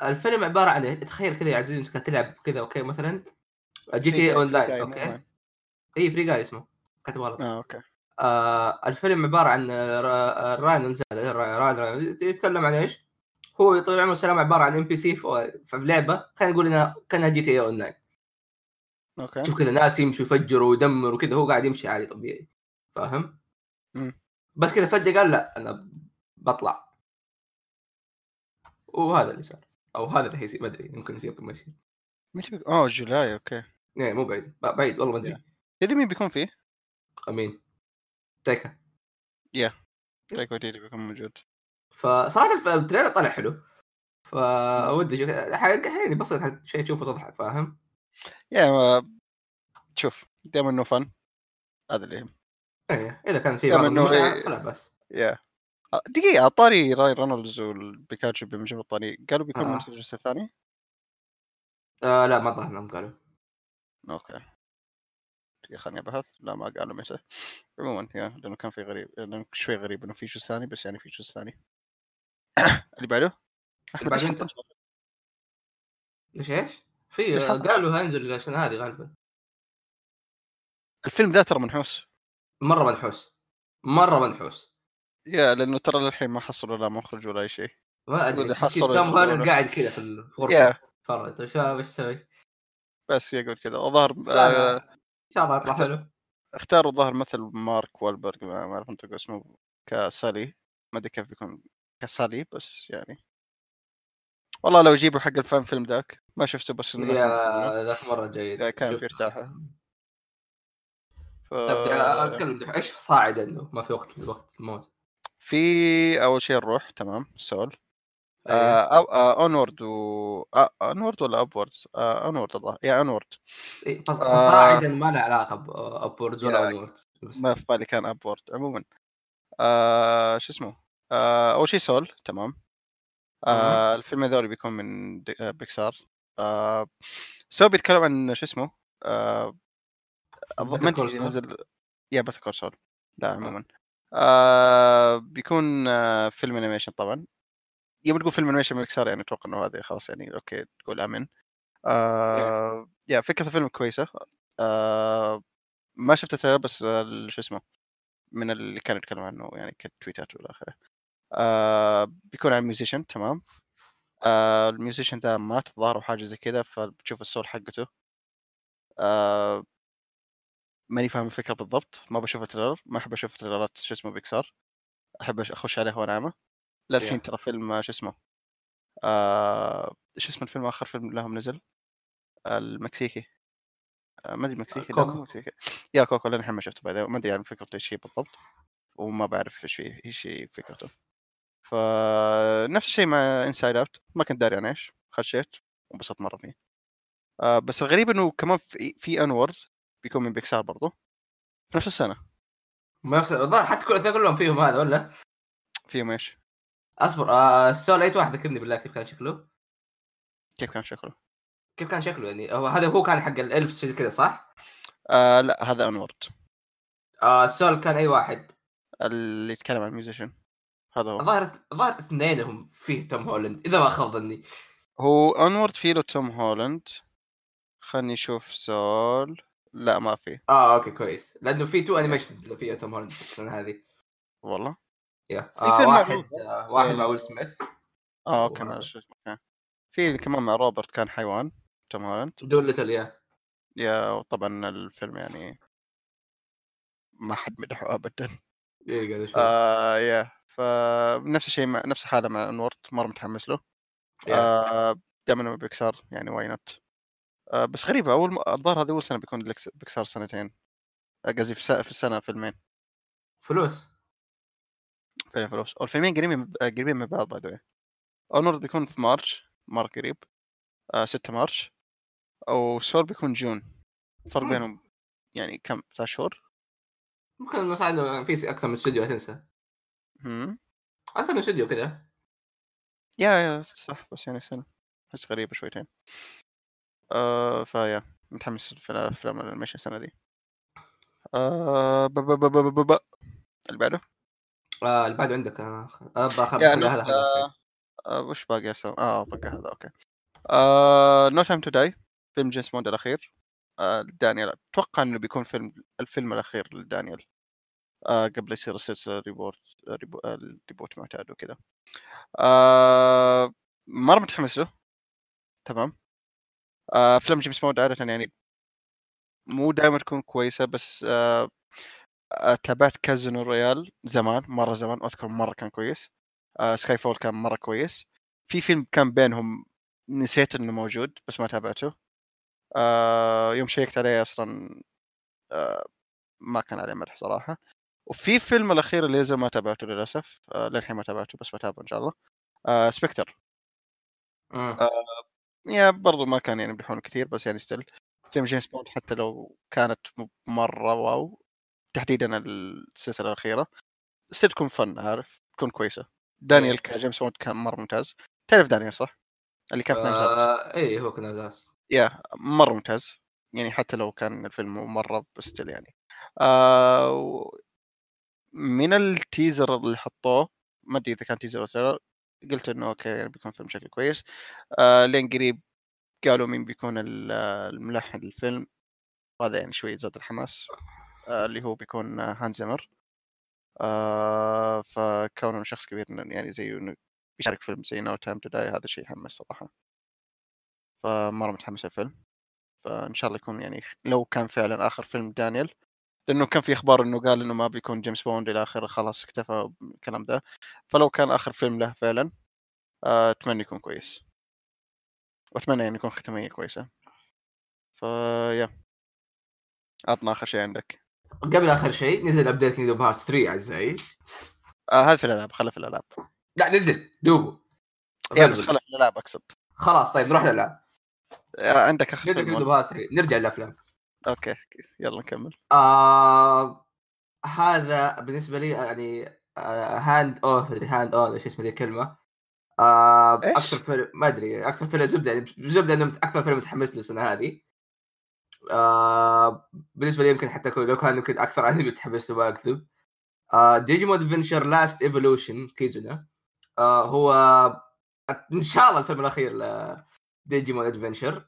الفيلم عبارة عن تخيل كذا يا عزيزي تلعب كذا okay مثلا GTA Online okay. اي Free Guy اسمه. كاتب غلط. آه okay. آه الفيلم عبارة عن هذا را- Ryan Reynolds يتكلم عن إيش؟ هو طول عمره سلام عبارة عن NPC في لعبة خلينا نقول إنها كأنها GTA Online okay. تشوف كذا ناس يمشوا يفجروا ويدمروا وكذا هو قاعد يمشي عادي طبيعي. فاهم؟ بس كذا فجأة قال لا أنا بطلع. وهذا اللي صار. أو هذا اللي حيصير ما أدري يمكن يصير يمكن ما يصير. متى؟ اوه جولاي أوكي. يعني مو بعيد. بعيد والله ما أدري. تدري مين بيكون فيه؟ امين تيكا تايكو ويتيتي بيكون موجود. فصراحه التريلر طلع حلو. فودي أشوف- حق يعني بسيط شيء تشوفه تضحك فاهم؟ يا ما- شوف دائما انه فن هذا اللي يهم. إيه إذا كان في يا بعض منه المتعة إيه. فلا بس. يا دقيقة طاري راي رونالدز والبيكاتشو بمجموع الطريق قالوا بيكون آه. الجزء الثاني؟ آه لا ما ظهر لهم قالوا. أوكي دقيقة خليني ابحث لا ما قالوا متى عموما يا لأنه كان في غريب لأنه شوي غريب إنه في جزء ثاني بس يعني في جزء ثاني. اللي بعده؟ احمد أنت؟ حط- ليش إيش؟ في؟ قالوا هينزل عشان هذه غالبا. الفيلم ذا ترى منحوس. مرة منحوس. مرة منحوس. يا لأنه ترى للحين ما حصلوا لا مخرج ولا أي شيء. ما أدري. توم. هولاند قاعد كذا في ال- في يا. الغرفه تفرج طيب إيش تسوي؟ بس يقول كذا. الظاهر ان آه شاء الله يطلع حلو اختاروا الظاهر مثل مارك والبرغ ما أعرف انت اسمه كسالي ما أدري كيف بيكون كسالي بس يعني والله لو يجيبوا حق الفان فيلم ذاك ما شفته بس. يا ذاك مرة جيد كان. في ارتاحة. ف... طيب إيش صاعد إنه ما في وقت الوقت الموت في أول شيء نروح تمام سول أيوه. اونورد و اونورد ولا ابورد؟ اونورد الظاهر. يا اونورد إيه، فص- آه. فصاعدا ما له علاقة بابوردز ولا بس. ما في بالي كان ابورد عموما. آه شو اسمه؟ آه أول شيء سول تمام. آه الفيلم هذول بيكون من آه بيكسار آه Soul بيتكلم عن شو اسمه؟ آه ما. نزل يا بس call Saul. لا عموما. آه بيكون آه فيلم animation طبعا. يوم تقول فيلم animation Pixar يعني أتوقع إنه هذا خلاص يعني okay تقول آمين. آه yeah فكرة الفيلم كويسة. آه ما شفت ال trailer بس آه، شو اسمه من اللي كانوا يتكلموا عنه يعني ك تويتات والى آخره. آه بيكون عن musician تمام. آه ال musician ذا مات الظاهر وحاجه زي كذا فبتشوف ال soul حقته. آه ماني فاهم الفكرة بالضبط ما بشوف ال trailer ما أحب أشوف trailerات شو اسمه بيكسار أحب أخش عليها وناعمه للحين. ترى فيلم آه، شو اسمه آه شو اسمه الفيلم؟ آخر فيلم لهم نزل المكسيكي. آه ما أدري مكسيكي لا كوكو. مكسيكي. يا كوكو للحين ما شفته بعد ما أدري عن فكرته إيش هي بالضبط وما بعرف إيش هي إيش هي فكرته. فنفس الشيء مع Inside Out ما كنت داري عن إيش خشيت وانبسطت مرة فيه. آه بس الغريب إنه كمان في, في Onward بيكون من بيكسار برضو. في نفس السنة. ما نفس الظاهر حتى كل كلهم فيهم هذا ولا؟ فيهم إيش؟ أصبر آه السؤال أي واحد ذكرني بالله كيف كان شكله؟ كيف كان شكله؟ كيف كان شكله يعني؟ هو هذا هو كان حق الإلف كذا صح؟ آه لا هذا Onward آه السؤال كان أي واحد؟ اللي يتكلم عن ال musician. هذا هو. الظاهر الظاهر اثنينهم فيه توم هولاند إذا ما خاب ظني. هو Onward فيه له توم هولاند. خلني أشوف Soul لا ما في آه okay كويس. لأنه في two animation اللي فيها توم السنة هذه. والله؟ يا آه واحد معروف. آه واحد يعني- مع ويل سميث. آه okay okay. في كمان مع روبرت كان حيوان توم هولاند. Dolittle yeah. yeah طبعا الفيلم يعني ما حد مدحه ابدا. إيه آه yeah فنفس الشيء مع نفس الحالة مع Onward مرة متحمس له. آه دائما بيكسار يعني why not آه بس غريبة أول م- الظاهر هذه أول سنة بيكون بيكسار سنتين. آه، قصدي في, س- في السنة فيلمين. فلوس. فيلم فلوس والفيلمين قريبين آه، قريبين من بعض by the Onward بيكون في March مره قريب. آه 6 March. و Soul بيكون June. فرق مم. بينهم يعني كم؟ ثلاث شهور؟ ممكن مثلا في أكثر من استوديو لا تنسى؟ أكثر من استوديو كذا yeah yeah صح. بس يعني سنة. احس غريبه شويتين. آه ف yeah متحمس في افلام ال animation السنة دي. آه اللي بعده؟ آه اللي بعده عندك آه آه هذا آه آه وش باقي أصلا آه باقي هذا okay. آه No Time to Die فيلم جيمس بوند الأخير. آه دانيال أتوقع إنه بيكون فيلم الفيلم الأخير لدانيال. آه قبل يصير السلسلة reboot rebo... ال reboot معتاد وكذا. آه مرة متحمس له. تمام. آه أفلام جيمس بوند عادة يعني مو دائما تكون كويسة بس آه آه تابعت Casino Royale زمان مرة زمان اذكر مرة كان كويس. آه Skyfall كان مرة كويس. في فيلم كان بينهم نسيت إنه موجود بس ما تابعته. آه يوم checkت عليه أصلا آه ما كان عليه مدح صراحة. وفي فيلم الأخير اللي نزل ما تابعته للأسف آه للحين ما تابعته بس بتابعه إن شاء الله. آه Spectre آه. yeah برضو ما كان يعني بيحون كثير بس يعني still فيلم جيمس بوند حتى لو كانت مرة wow. تحديدا السلسلة الأخيرة still تكون fun عارف؟ تكون كويسة. دانيال كجيمس بوند كان مرة ممتاز. تعرف دانيال صح؟ اللي كان في آه اي هو كان أساس yeah مرة ممتاز. يعني حتى لو كان الفيلم مرة بس still يعني. آه من ال teaser اللي حطوه ما أدري إذا كان teaser trailer قلت إنه okay يعني بيكون فيلم شكله كويس. آه لين قريب قالوا مين بيكون الملحن للفيلم. هذا يعني شوي زاد الحماس. آه اللي هو بيكون هانز زمر آه فكونه شخص كبير يعني زي إنه بيشارك فيلم زي No Time to Die هذا شيء يحمس صراحة. فمرة متحمس الفيلم. فإن شاء الله يكون يعني لو كان فعلا آخر فيلم دانيال لأنه كان في أخبار إنه قال إنه ما بيكون جيمس بوند إلى آخره خلاص اكتفى بالكلام ده. فلو كان آخر فيلم له فعلا آه، أتمنى يكون كويس. وأتمنى يعني يكون ختامية كويسة. ف yeah عطنا آخر شيء عندك. قبل آخر شيء نزل update Kingdom Hearts 3 اعزائي آه هذا في الألعاب خله في الألعاب. لا نزل دوبه. yeah بس خله في الألعاب أقصد. خلاص طيب نروح للألعاب. آه عندك آخر فيلم نرجع للأفلام. okay يلا نكمل. آه هذا بالنسبة لي يعني هاند اوف مدري هاند اون إيش اسمه ذي الكلمة. آه أكثر فيلم ما أدري أكثر فيلم زبدة يعني زبدة انه أكثر فيلم متحمس له السنة هذه. آه بالنسبة لي يمكن حتى لو كان يمكن أكثر انمي متحمس له ما أكذب. ديجيمون ادفنشر لاست ايفولوشن كيزونا. آه هو إن شاء الله الفيلم الأخير ديجيمون ادفنشر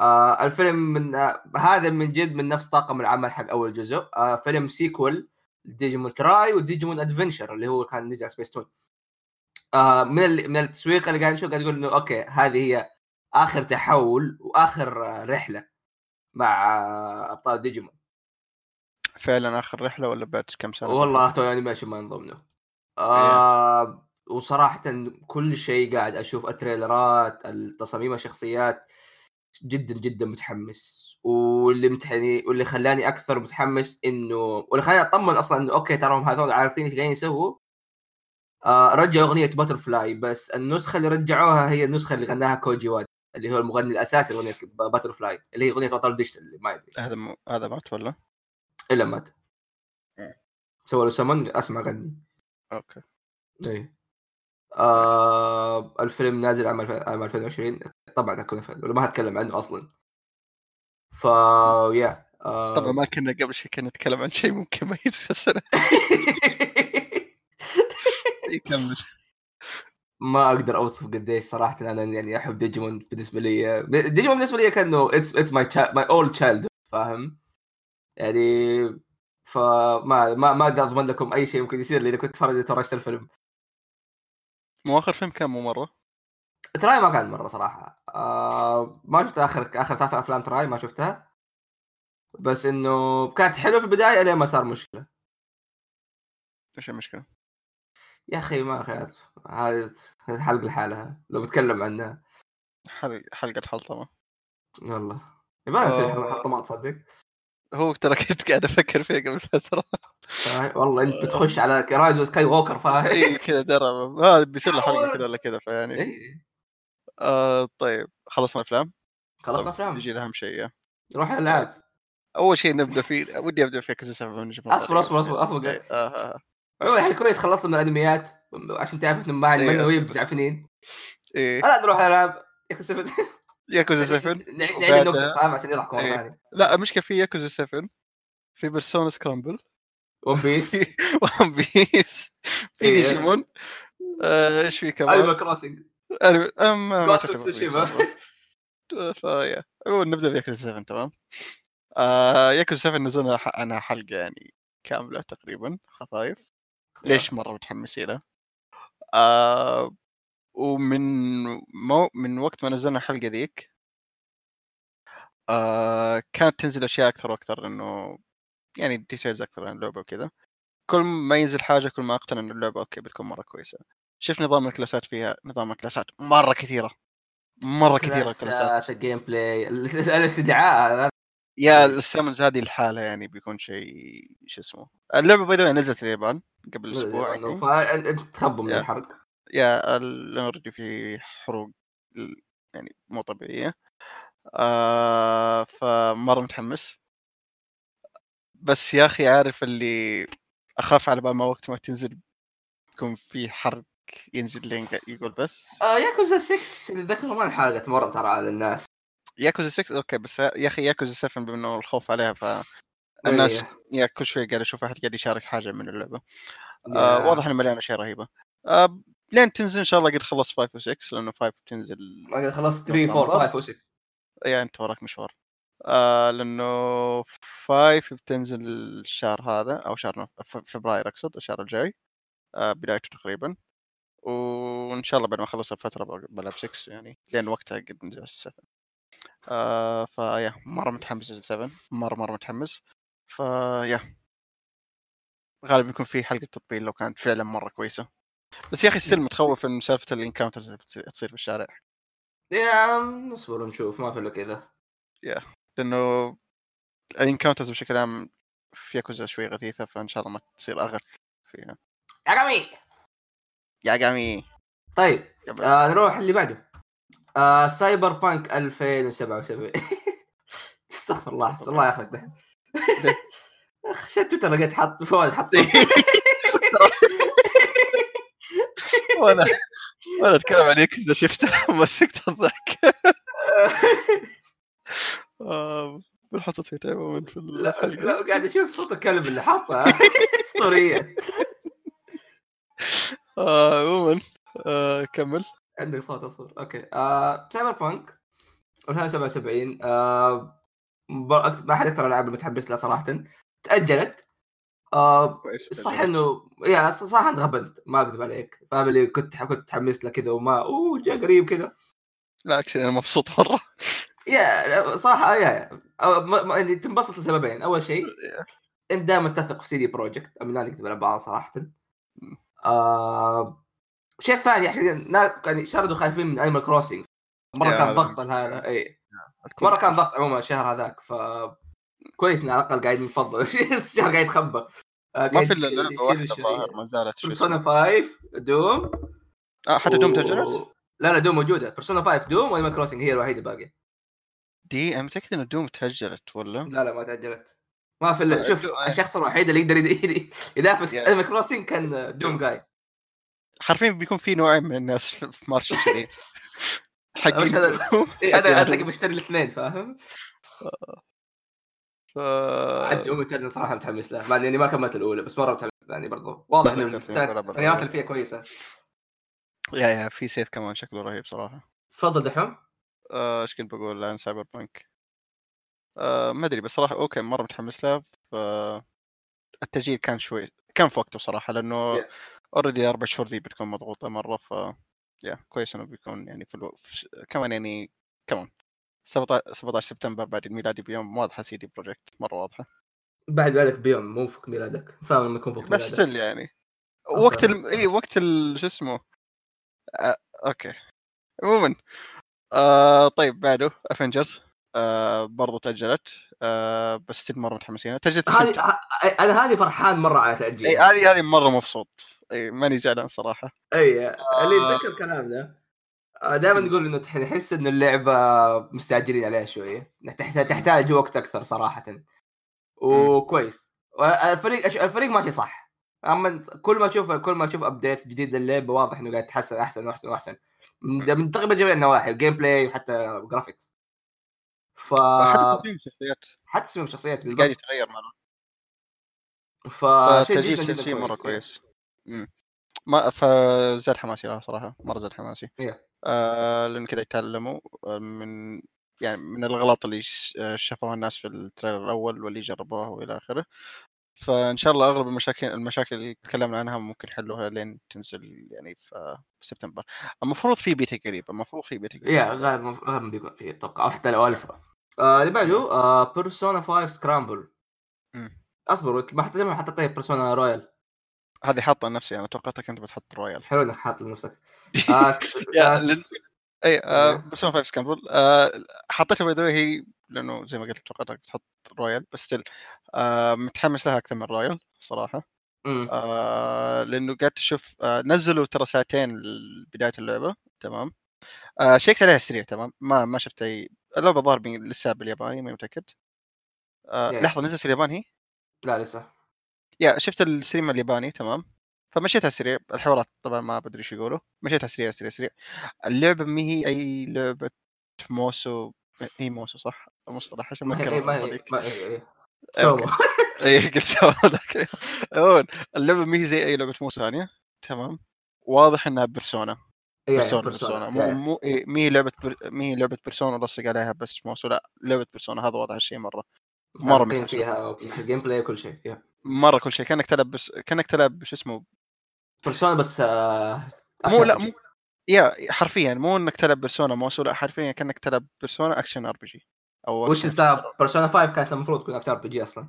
آه الفيلم من هذا من جد من نفس طاقم العمل حق أول جزء. فيلم سيكول ديجيمون تراي وديجيمون ادفنشر اللي هو كان نجي سبيس تون من من التسويق اللي قاعد نشوف قاعد يقول إنه أوكي هذه هي آخر تحول وآخر رحلة. مع أبطال ديجيمون. فعلا آخر رحلة ولا بعد كم سنة؟ والله تو انيميشن ما ينضم له. آه وصراحة كل شيء قاعد أشوف التريلرات التصاميم الشخصيات جدا جدا متحمس. واللي متحني واللي خلاني أكثر متحمس إنه واللي خلاني أطمن أصلا إنه أوكي تراهم هذول عارفين إيش قاعدين يسووا. آه رجعوا أغنية Butterfly بس النسخة اللي رجعوها هي النسخة اللي غناها كوجي وادا. اللي هو المغني الأساسي لاغنيه Butterfly اللي هي أغنية وطن digital اللي ما أدري. هذا م... هذا مات ولا؟ إلا مات. سوى له سمن أسمع غني. أوكي. إيه آه الفيلم نازل عام 2020 طبعا أكون ولا ما هتكلم عنه أصلا. ف yeah آه... طبعا ما كنا قبل شيء كنا نتكلم عن شيء ممكن ما السنة يكمل. ما أقدر أوصف قديش صراحة أنا يعني أحب ديجيمون بالنسبة لي. ديجيمون بالنسبة لي كأنه it's it's my my old child فاهم؟ يعني فما ما ما أقدر أضمن لكم أي شيء ممكن يصير لي إذا كنت فرد تفرجت الفيلم. مو آخر فيلم كان مو مرة؟ تراي ما كان مرة صراحة. آه ما شفت اخر آخر ثلاث أفلام تراي ما شفتها. بس إنه كانت حلوة في البداية لين ما صار مشكلة. إيش المشكلة؟ يا أخي ما أخي هذه حلقة لحالها. لو بتكلم عنها. حلقة حلطمة. والله يبغى نسوي حلقة حلطمة تصدق؟ هو ترى كنت قاعد أفكر فيه قبل فترة. والله أنت بتخش على رايز سكاي ووكر فاهم؟ اي كذا درب هذا بيصير له حلقة كذا ولا كذا فيعني. إيه. آه طيب. خلصنا أفلام؟ خلصنا أفلام. يجي اهم شيء نروح الالعاب أول شيء نبدأ فيه ودي أبدأ في كذا سبب أصبر أصبر أصبر أصبر. إيه، آه. الحين كويس خلصنا من الأنميات؟ عشان تعرف انه ما عندي منوي بزعفنين إيه. لا نروح الالعاب ياكوزا 7 ياكوزا 7 نعيد النقطة فاهم؟ عشان يضحكوا مره ثانية لا المشكلة في ياكوزا 7 في Persona Scramble One Piece One Piece في ديجيمون إيش في كمان؟ Animal Crossing ما فيا نبدأ بياكوزا 7 تمام؟ آه ياكوزا 7 نزلنا عنها حلقة يعني كاملة تقريبا خفايف. ليش مرة متحمسين له؟ آه ومن مو من وقت ما نزلنا الحلقة ذيك آه كانت تنزل أشياء أكثر وأكثر إنه يعني details أكثر عن اللعبة وكذا. كل ما ينزل حاجة كل ما أقتنع إن اللعبة أوكي بتكون مرة كويسة. شوف نظام الكلاسات فيها؟ نظام الكلاسات مرة كثيرة. مرة كثيرة الكلاسات. كلاسات ال gameplay الإستدعاء يا ال summons هذه الحالة يعني بيكون شيء شو اسمه؟ اللعبة بيضا نزلت اليابان قبل أسبوع يعني. فانت تخبوا من. الحرق. yeah already في حروق يعني مو طبيعية. آه فمرة متحمس. بس يا أخي عارف اللي أخاف على بال ما وقت ما تنزل يكون في حرق ينزل لين يقول بس. آه ياكوزا 6 اللي ذكروا ما انحرقت مره ترى على الناس. ياكوزا 6 أوكي بس يا أخي ياكوزا 7 بما إنه الخوف عليها فالناس إيه. yeah كل شوي قاعد أشوف احد قاعد يشارك حاجة من اللعبة. آه واضح إنه مليان اشياء رهيبة. آه لين تنزل إن شاء الله قد خلص 5 و 6 لأنه 5 تنزل قد خلصت 3 4 5 و 6 يا أنت وراك مشوار. آه لأنه 5 بتنزل الشهر هذا أو شهر. ف- فبراير أقصد الشهر الجاي. آه بدايته تقريبا. وإن شاء الله بعد ما اخلص الفترة بلعب 6 يعني لأن وقتها قد نزل 7 آه فيا مرة متحمس ل 7 مرة مرة متحمس. ف yeah. غالبا يكون في حلقة تطبيل لو كانت فعلا مرة كويسة. بس يا أخي still متخوف من سالفة ال encounters اللي تصير في الشارع. yeah نصبر ونشوف ما في إلا كذا. لأنه ال encounters بشكل عام في ياكوزا شوي غثيثة فإن شاء الله ما تصير أغث فيها. يا قمي يا قامي طيب آه نروح اللي بعده. آه Cyberpunk 2077 استغفر الله والله ياخذ ده خشيت تويتر لقيت حط فوق حط. وأنا وأنا أتكلم عليك إذا شفته مسكت الضحك. آه، بنحط تويتر عموما في الحلقة. لا قاعد أشوف صوت الكلب اللي حاطه. أسطورية. آه، عموما آه، كمل. عندك صوت أصبر. أوكي. آه Cyberpunk 2077 آه ما احد أكثر الالعاب المتحمس لها صراحة. تأجلت. آه صح انه yeah صح انت غبنت. ما أكذب عليك. فاهم اللي كنت كنت متحمس له كذا وما أوه جاء قريب كذا. لا actually أنا مبسوط مرة. yeah صراحة yeah yeah. يعني تنبسط لسببين. أول شيء أنت دائما تثق في CD Projekt. اما لا نكذب على بعض صراحة. آه شيء ثاني نا- يعني شردوا خايفين من Animal Crossing مرة كان ضغط هذا اي مرة كان ضغط عموما الشهر هذاك ف كويس ان على الأقل قاعد نفضل الشهر قاعد يتخبى. آه، ما في إلا لعبة واحدة ما زالت Persona اسمه. 5 Doom آه حتى Doom و- تاجلت؟ لا لا Doom موجودة. Persona 5 Doom و Animal Crossing هي الوحيدة باقية. دي أنا متأكد إن Doom تأجلت ولا؟ لا لا ما تأجلت. ما في الا آه، شوف آه. الشخص الوحيد اللي يقدر يد- يد- ينافس yeah. Animal Crossing كان Doom جاي حرفيا بيكون في نوعين من الناس في March هذا؟ Doom، إيه، أنا Doom. اتلاقي بشتري الاثنين فاهم؟ ف... عاد Doom Eternal صراحة متحمس له مع إني ما كملت الأولى بس مرة متحمس يعني برضو واضح لا. التغييرات اللي فيها كويسة yeah yeah في سيف كمان شكله رهيب صراحة تفضل دحوم آه، إيش كنت بقول عن Cyberpunk آه ما أدري بس صراحة أوكي مرة متحمس له ف التسجيل كان شوي كان في وقته صراحة لأنه Yeah. already أربع شهور ذي بتكون مضغوطة مرة ف yeah كويس إنه بيكون يعني في, ألو... في... كمان يعني كمان 17 17 سبتمبر بعد الميلادي بيوم واضحة CD Projekt مرة واضحة. بعد ميلادك بيوم مو فوق ميلادك فاهم لما يكون فوق بس ميلادك. still يعني. أصلاً. وقت ال... اي وقت ال... شو اسمه؟ آه... أوكي. عموما آه... طيب بعده Avengers آه... برضو تأجلت آه... بس still مرة متحمسين. تأجلت هذه أنا هذه فرحان مرة على تأجيل. إي هذه هذه مرة مبسوط. إي ماني زعلان صراحة. إي اللي يتذكر كلامنا. دائما نقول إنه نحس إنه اللعبة مستعجلين عليها شوية. تحتاج وقت أكثر صراحة. وكويس. الفريق الفريق ماشي صح. أما كل ما تشوف كل ما تشوف updates جديدة للعبه واضح إنه قاعد يتحسن أحسن واحسن واحسن من من تقريبا جميع النواحي ال gameplay وحتى graphics ف حتى تصميم الشخصيات. حتى تصميم الشخصيات قاعد بالضبط. يتغير فشيء فتسجيل جدا شيء شيء مرة كويس كويس. مم. ما فزاد حماسي لها صراحة مرة زاد حماسي. Yeah. آه لأن كذا يتعلموا آه، من يعني من الغلط اللي آه، شافوها الناس في ال trailer الأول واللي جربوها وإلى آخره. فإن شاء الله أغلب المشاكل المشاكل اللي تكلمنا عنها ممكن حلوها لين تنزل يعني في سبتمبر. المفروض في بيتا قريب المفروض في بيتا قريب. Yeah غالبا غالبا بيكون في أتوقع أو حتى لو الفا آه اللي بعده آه Persona 5 Scramble. أصبر ما حتى ما حطيت Persona Royal هذه حاطه لنفسي أنا توقعتك أنت بتحط Royal حلو إنك حاط لنفسك. آه. Yeah إي آه إيه. Persona 5 Scramble آه حطيتها by the way لأنه زي ما قلت توقعتك بتحط Royal بس still آه متحمس لها أكثر من Royal صراحة. مم. آه لأنه قاعد تشوف آه نزلوا ترى ساعتين لبداية اللعبة تمام. آه شيكت عليها سريع تمام. ما ما شفت أي اللعبة ظاهر لسه بالياباني ماني متأكد. آه Yeah. لحظة نزلت في اليابان هي؟ لا لسه. Yeah شفت ال stream الياباني تمام. فمشيتها سريع الحوارات طبعا ما أدري إيش يقولوا. مشيتها سريع سريع سريع. اللعبة ما هي أي لعبة musou هي musou صح؟ المصطلح عشان ما اكرر ما هي. ما هي okay. موسو اي قلت ذاك عموماً، اللعبة ما هي زي أي لعبة musou ثانية. تمام. واضح إنها Persona. إيه، Persona Persona. Persona. مو إيه. مو إيه، ما هي لعبة. ما هي لعبة Persona لصق عليها بس musou لا لعبة Persona. هذا واضح الشيء مرة. متحمس. فيها في ال gameplay وكل شيء. مرة كل شيء. كأنك تلعب بس كأنك تلعب شو اسمه Persona بس آه مو لا. مو yeah حرفيا مو إنك تلعب Persona musou لا حرفيا كأنك تلعب Persona action RPG أو وش السبب؟ بيرسونا 5 كانت المفروض تكون action RPG أصلا.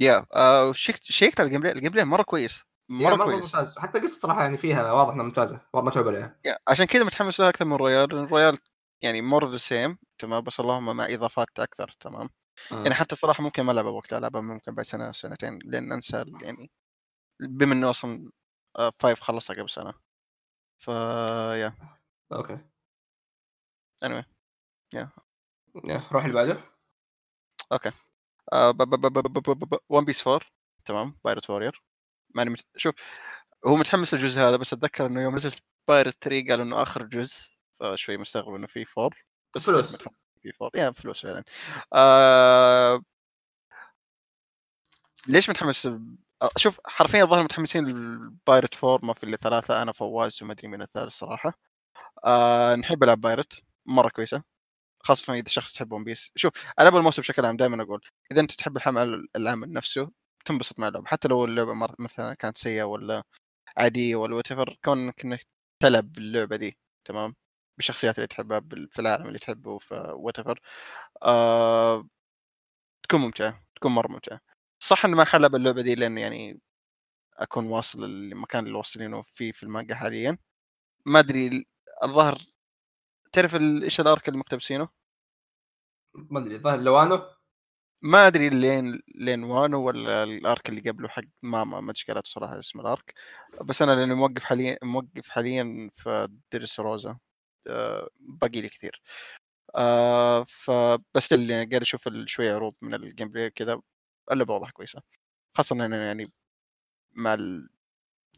Yeah آه شيكت شيكت على ال gameplay ال gameplay مرة كويس مرة مرة كويس. ممتاز. حتى القصة صراحة يعني فيها واضح إنها ممتازة والله متعوب عليها. Yeah عشان كذا متحمس لها أكثر من Royal لأن Royal يعني more the same تمام بس اللهم مع إضافات أكثر تمام. مم. يعني حتى صراحة ممكن ما ألعبها وقتها ألعبها ممكن بعد سنة سنتين لأن أنسى يعني بما إنه أصلا five خلصها قبل سنه ف yeah Okay. Anyway. Yeah، روح اللي بعده. One Piece 4 تمام. Pirate Warriors ماني مت... شوف هو متحمس للجزء هذا بس أتذكر إنه يوم نزلت Pirate 3 قالوا إنه آخر جزء فشوي مستغرب إنه في 4 بس فلوس. في 4 yeah فلوس فعلا. آه... ليش متحمس آه، شوف حرفيا الظاهر متحمسين لل Pirate 4 ما في إلا ثلاثة أنا فواز وما ادري من الثالث صراحة. آه... نحب ألعب Pirate مرة كويسة خاصة إذا شخص تحب One Piece شوف العاب الموسم بشكل عام دائما أقول إذا أنت تحب العمل العمل نفسه تنبسط مع اللعبة. حتى لو اللعبة مثلا كانت سيئة ولا عادية ولا what كونك إنك تلعب باللعبة دي تمام؟ بالشخصيات اللي تحبها في العالم اللي تحبه في what آه تكون ممتعة تكون مرة ممتعة. صح اني ما حلعب اللعبة دي لأن يعني أكون واصل المكان اللي واصلينه فيه في المانجا حاليا. ما أدري الظاهر تعرف إيش ال arc اللي مقتبسينه؟ ما أدري ظاهر ل Wano ما أدري لين لين Wano ولا ال arc اللي قبله حق Mama ما قالت صراحة اسم ال arc بس أنا لأني موقف حاليا موقف حاليا في Dressrosa آه، باقي لي كثير. آه فبس اللي قاعد أشوف شوية عروض من ال gameplay كذا اللعبه واضح كويسة. خاصه إنه يعني مع ال...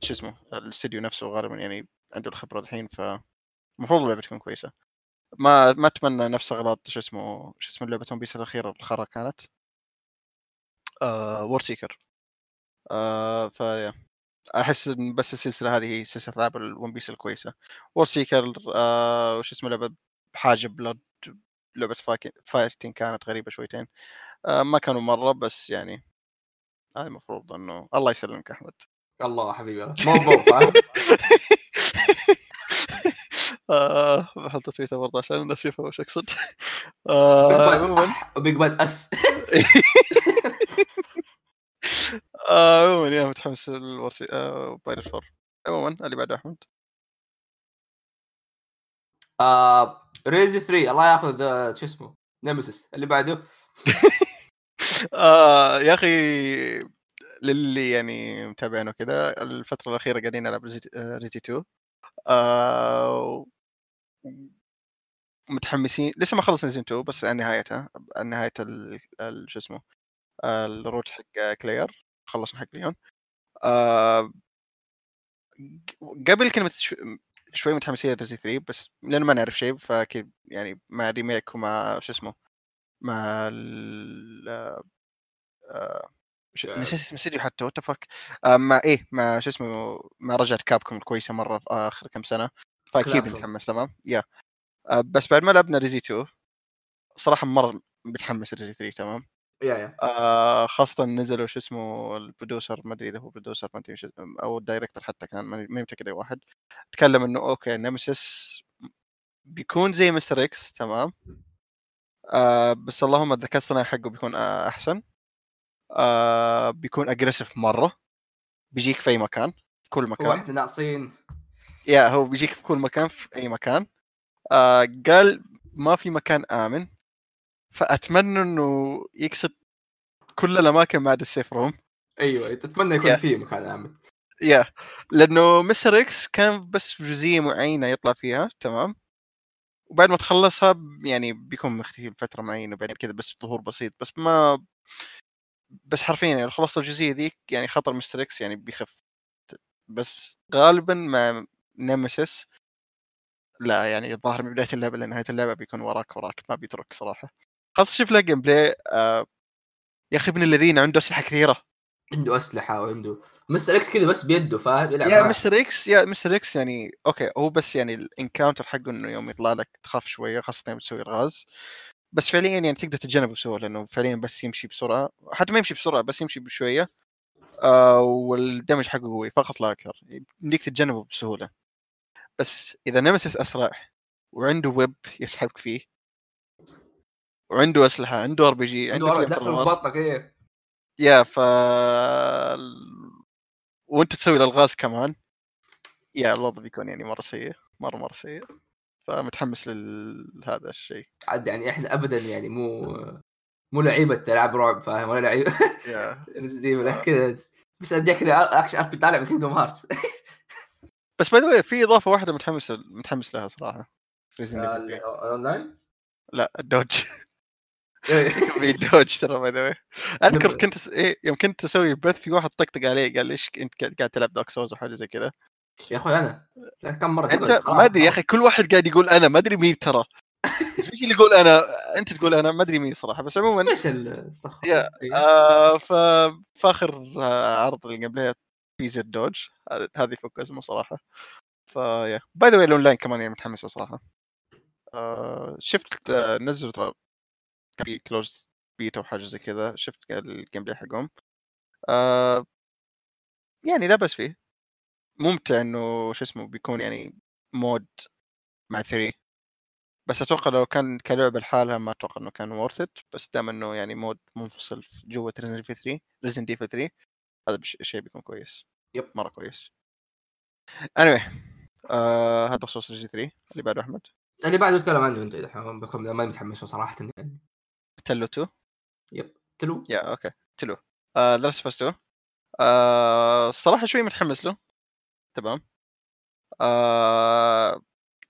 شو اسمه الاستديو نفسه غالبا يعني عنده الخبرة الحين فالمفروض اللعبة تكون كويسة. ما ما أتمنى نفس أغلاط شو اسمه شو اسمه لعبه One Piece الأخيرة الخرا كانت. آه World Seeker آه ف أحس إن بس السلسلة هذه هي سلسلة العاب ال One Piece الكويسة. World Seeker آه وش اسمه لعبة بحاجه Blood لعبة فايتين كانت غريبة شويتين. ما كانوا مرة بس يعني هذا المفروض إنه الله يسلمك أحمد. الله حبيبي فاهم آه بحط تويتر برضه عشان الناس يفهموا وش أقصد. آه عموما بيج باد أس. آه، عموما يا متحمس للورسي آه بايرت فور عموما اللي بعده أحمد. آه Resi 3 الله ياخذ آه، شو اسمه Nemesis اللي بعده آه يا أخي للي يعني متابعينه كذا الفترة الأخيرة قاعدين نلعب Resi 2 آه متحمسين لسه ما خلص سيزون 2 بس نهايتها نهاية. شو اسمه آه، ال route حق كلير خلصنا حق ليون آه قبل كنا شوي متحمسين ل Resi 3 بس لأنه ما نعرف شيء فأكيد يعني مع remake ومع شو اسمه مع ال آه، آه. نسيت الاستديو حتى what the fuck مع إيه مع شو اسمه مع رجعه Capcom الكويسة مرة في آخر كم سنة. فأكيد. بنتحمس تمام؟ yeah. آه، بس بعد ما لعبنا Resi 2 صراحة مرة متحمس Resi 3 تمام؟ yeah yeah. آه خاصة نزلوا شو اسمه ال producer ما أدري إذا هو producer ما أدري أو ال director حتى كان ماني متأكد اي واحد. تكلم إنه okay نمسيس بيكون زي Mr. X تمام؟ آه بس اللهم الذكاء الصناعي حقه بيكون آه أحسن. آه بيكون aggressive مرة. بيجيك في أي مكان في كل مكان. هو إحنا ناقصين yeah هو بيجيك في كل مكان في أي مكان. آه قال ما في مكان آمن. فأتمنى إنه يقصد كل الأماكن ما عدا ال safe room أيوه تتمنى يكون yeah. في مكان آمن. yeah لأنه Mr. X كان بس في جزئية معينة يطلع فيها تمام. وبعد ما تخلصها يعني بيكون مختفي لفترة معينة وبعدين كذا بس ظهور بسيط بس ما بس حرفيا يعني خلصت الجزئية ذيك يعني خطر Mr. X يعني بيخف. بس غالبا مع نيمسيس لا يعني الظاهر من بداية اللعبة لنهاية اللعبة بيكون وراك وراك ما بيترك صراحة. خاصة شوف له gameplay آه يا أخي ابن الذين عنده أسلحة كثيرة. عنده أسلحة وعنده Mr. X كذا بس بيده فاهم؟ yeah. Mr. X yeah Mr. X يعني okay هو بس يعني ال encounter حقه إنه يوم يطلع لك تخاف شوية خاصة يوم تسوي الغاز. بس فعليا يعني تقدر تتجنبه بسهولة لأنه فعليا بس يمشي بسرعة. حتى ما يمشي بسرعة بس يمشي بشوية. آه وال damage حقه قوي فقط لا أكثر. يمديك تتجنبه بسهولة. بس إذا نمسس أسرع وعنده whip يسحبك فيه وعنده أسلحة عنده RPG عنده عنده. بطنك إيه. يا ف وانت تسوي الألغاز كمان. yeah الوضع بيكون يعني مرة سيء مرة مرة سيء. فمتحمس لهذا الشيء. عاد يعني إحنا ابدا يعني مو مو لعيبة ألعاب رعب فاهم؟ ولا لعيبة yeah. ولا كذا. بس اديك action RP طالع من Kingdom Hearts بس by the في إضافة واحدة متحمس متحمس لها صراحة. في Resident Evil. 3. اونلاين لا ال dodge. في dodge ترى ذا أذكر. كنت إيه يوم كنت أسوي بث في واحد طقطق علي قال ليش إنت قاعد تلعب Dark Souls وحاجه زي كذا يا أخوي أنا كم مرة أنت ما أدري yeah. أخي كل واحد قاعد يقول أنا ما أدري مين ترى. مين اللي يقول أنا؟ أنت تقول أنا ما أدري مين صراحة بس عموما special yeah-. آه ف فاخر عرض اللي قبلها زد دوج هذه فك اسمه صراحة. فيا باي ذا واي الأونلاين كمان يعني متحمس صراحة. آه شفت آه نزلوا في كلوز بيتا وحاجه زي كذا شفت الجيم بلاي حقهم. آه يعني لا بس فيه. ممتع إنه شو اسمه بيكون يعني مود مع 3 بس أتوقع لو كان كلعبة لحالها ما أتوقع إنه كان وورث ات بس دام إنه يعني مود منفصل جوة ريزن في 3 ريزن دي في 3 هذا بش- شيء بيكون كويس. yep. مرة كويس. Anyway آه هذا بخصوص Resident 3 اللي بعده أحمد؟ اللي بعد اتكلم عنه أنت دحين بكون ما متحمس صراحة يعني. TLOU 2 TLOU. yeah okay. TLOU. The Last of 2 آه الصراحه شوي متحمس له. تمام. آه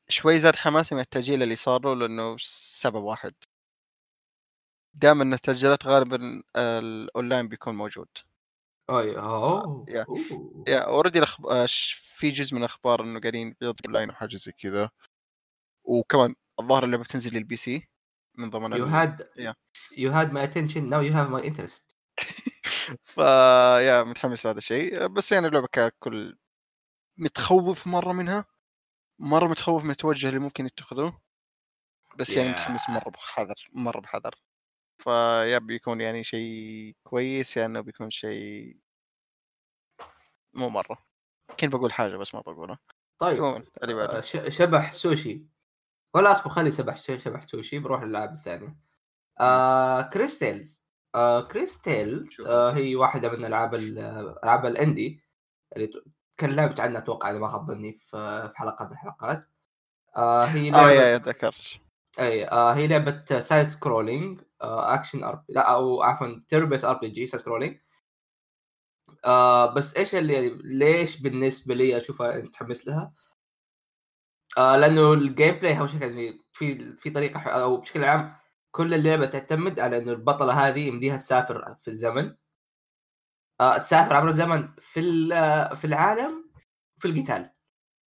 شوي زاد حماسي من التأجيل اللي صار له لأنه سبب واحد. دائما التأجيلات غالبا آه، الأونلاين بيكون موجود. أي أوه. yeah. yeah already في جزء من الأخبار إنه قاعدين بيضربوا أونلاين وحاجة زي كذا. وكمان الظاهر اللعبة بتنزل لل PC من ضمن You ال... had Yeah. you had my attention now you have my interest. ف yeah متحمس لهذا الشيء. بس يعني اللعبة ككل متخوف مرة منها مرة متخوف من التوجه اللي ممكن يتخذوه. بس يعني yeah. متحمس مرة بحذر مرة بحذر. ف yeah بيكون يعني شيء كويس يعني بيكون شيء مو مرة. كنت بقول حاجة بس ما بقولها طيب آه، شبح سوشي. ولا اصبر خلي شبح شبح سوشي بروح للالعاب الثانية آه CrisTales. آه CrisTales آه؟ هي واحدة من ألعاب ال- ألعاب ال indie اللي تكلمت عنها أتوقع إذا ما خاب ظني في حلقة من الحلقات. آه هي آه لعبة yeah yeah أي آه هي لعبة side-scrolling آه action R لا أو عفوا turn-based RPG side-scrolling آه بس إيش اللي ليش بالنسبة لي أشوفها متحمس لها؟ آه لأنه ال gameplay اول شيء يعني في في طريقة أو بشكل عام كل اللعبة تعتمد على إنه البطلة هذه يمديها تسافر في الزمن. آه تسافر عبر الزمن في آه، في العالم في القتال.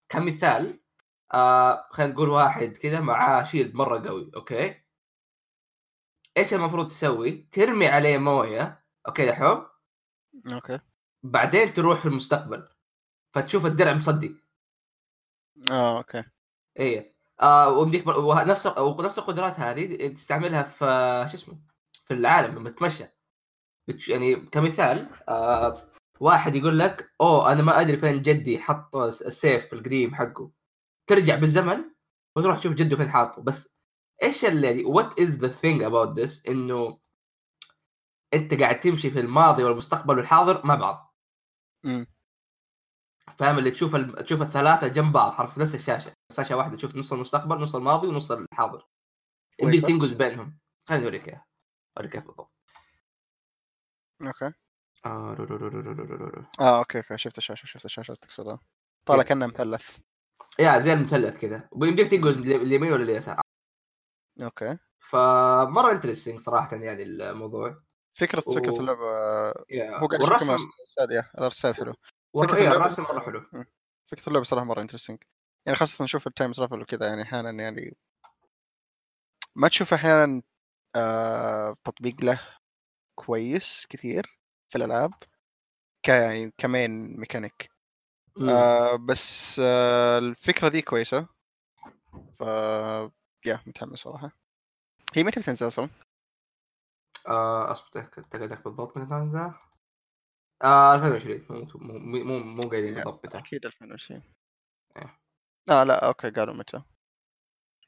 كمثال آه خلينا نقول واحد كذا معاه shield مرة قوي okay؟ إيش المفروض تسوي؟ ترمي عليه موية okay دحوم okay. بعدين تروح في المستقبل فتشوف الدرع مصدي آه okay. إيه. آه ويمديك بر... وه- نفس ونفس القدرات هذه تستعملها في شو اسمه في العالم لما تتمشى. يعني كمثال آه واحد يقول لك أوه أنا ما أدري فين جدي حط السيف القديم حقه. ترجع بالزمن وتروح تشوف جده فين حاطه. بس إيش اللي what is the thing about this إنه أنت قاعد تمشي في الماضي والمستقبل والحاضر مع بعض. امم فاهم؟ اللي تشوف ال... تشوف الثلاثة جنب بعض حرف نفس الشاشة. شاشة واحدة تشوف نص المستقبل نص الماضي ونص الحاضر. يمديك تنقز بينهم. خليني أوريك إياها. أوريك كيف بالضبط. أوكي. آه رو رو رو رو رو رو رو. آه أوكي أوكي. شفت الشاشة شفت الشاشة تقصدها طالع yeah. كأنه مثلث. yeah زي المثلث كذا. ويمديك تنقز اليمين ولا اليسار أوكي. فمرة interesting صراحة يعني الموضوع. فكرة و- فكره اللعبة yeah. هو قاعد يشوف والرسم yeah الرسم حلو. اللعبة- الرسم مرة حلو. فكرة اللعبة صراحة مرة interesting يعني خاصة نشوف ال time travel وكذا يعني أحيانا يعني ما تشوف أحيانا آه تطبيق له كويس كثير في الألعاب ك يعني ك main mechanic. آه بس آه الفكرة ذي كويسة. ف yeah متحمس صراحة. هي متى بتنزل أصلا؟ آه أصبر اتاكد لك بالضبط متى نازله آه 2020 مو مو مو مو, قايلين yeah. بالضبط متى. أكيد 2020 إيه. لا لا أوكي قالوا متى.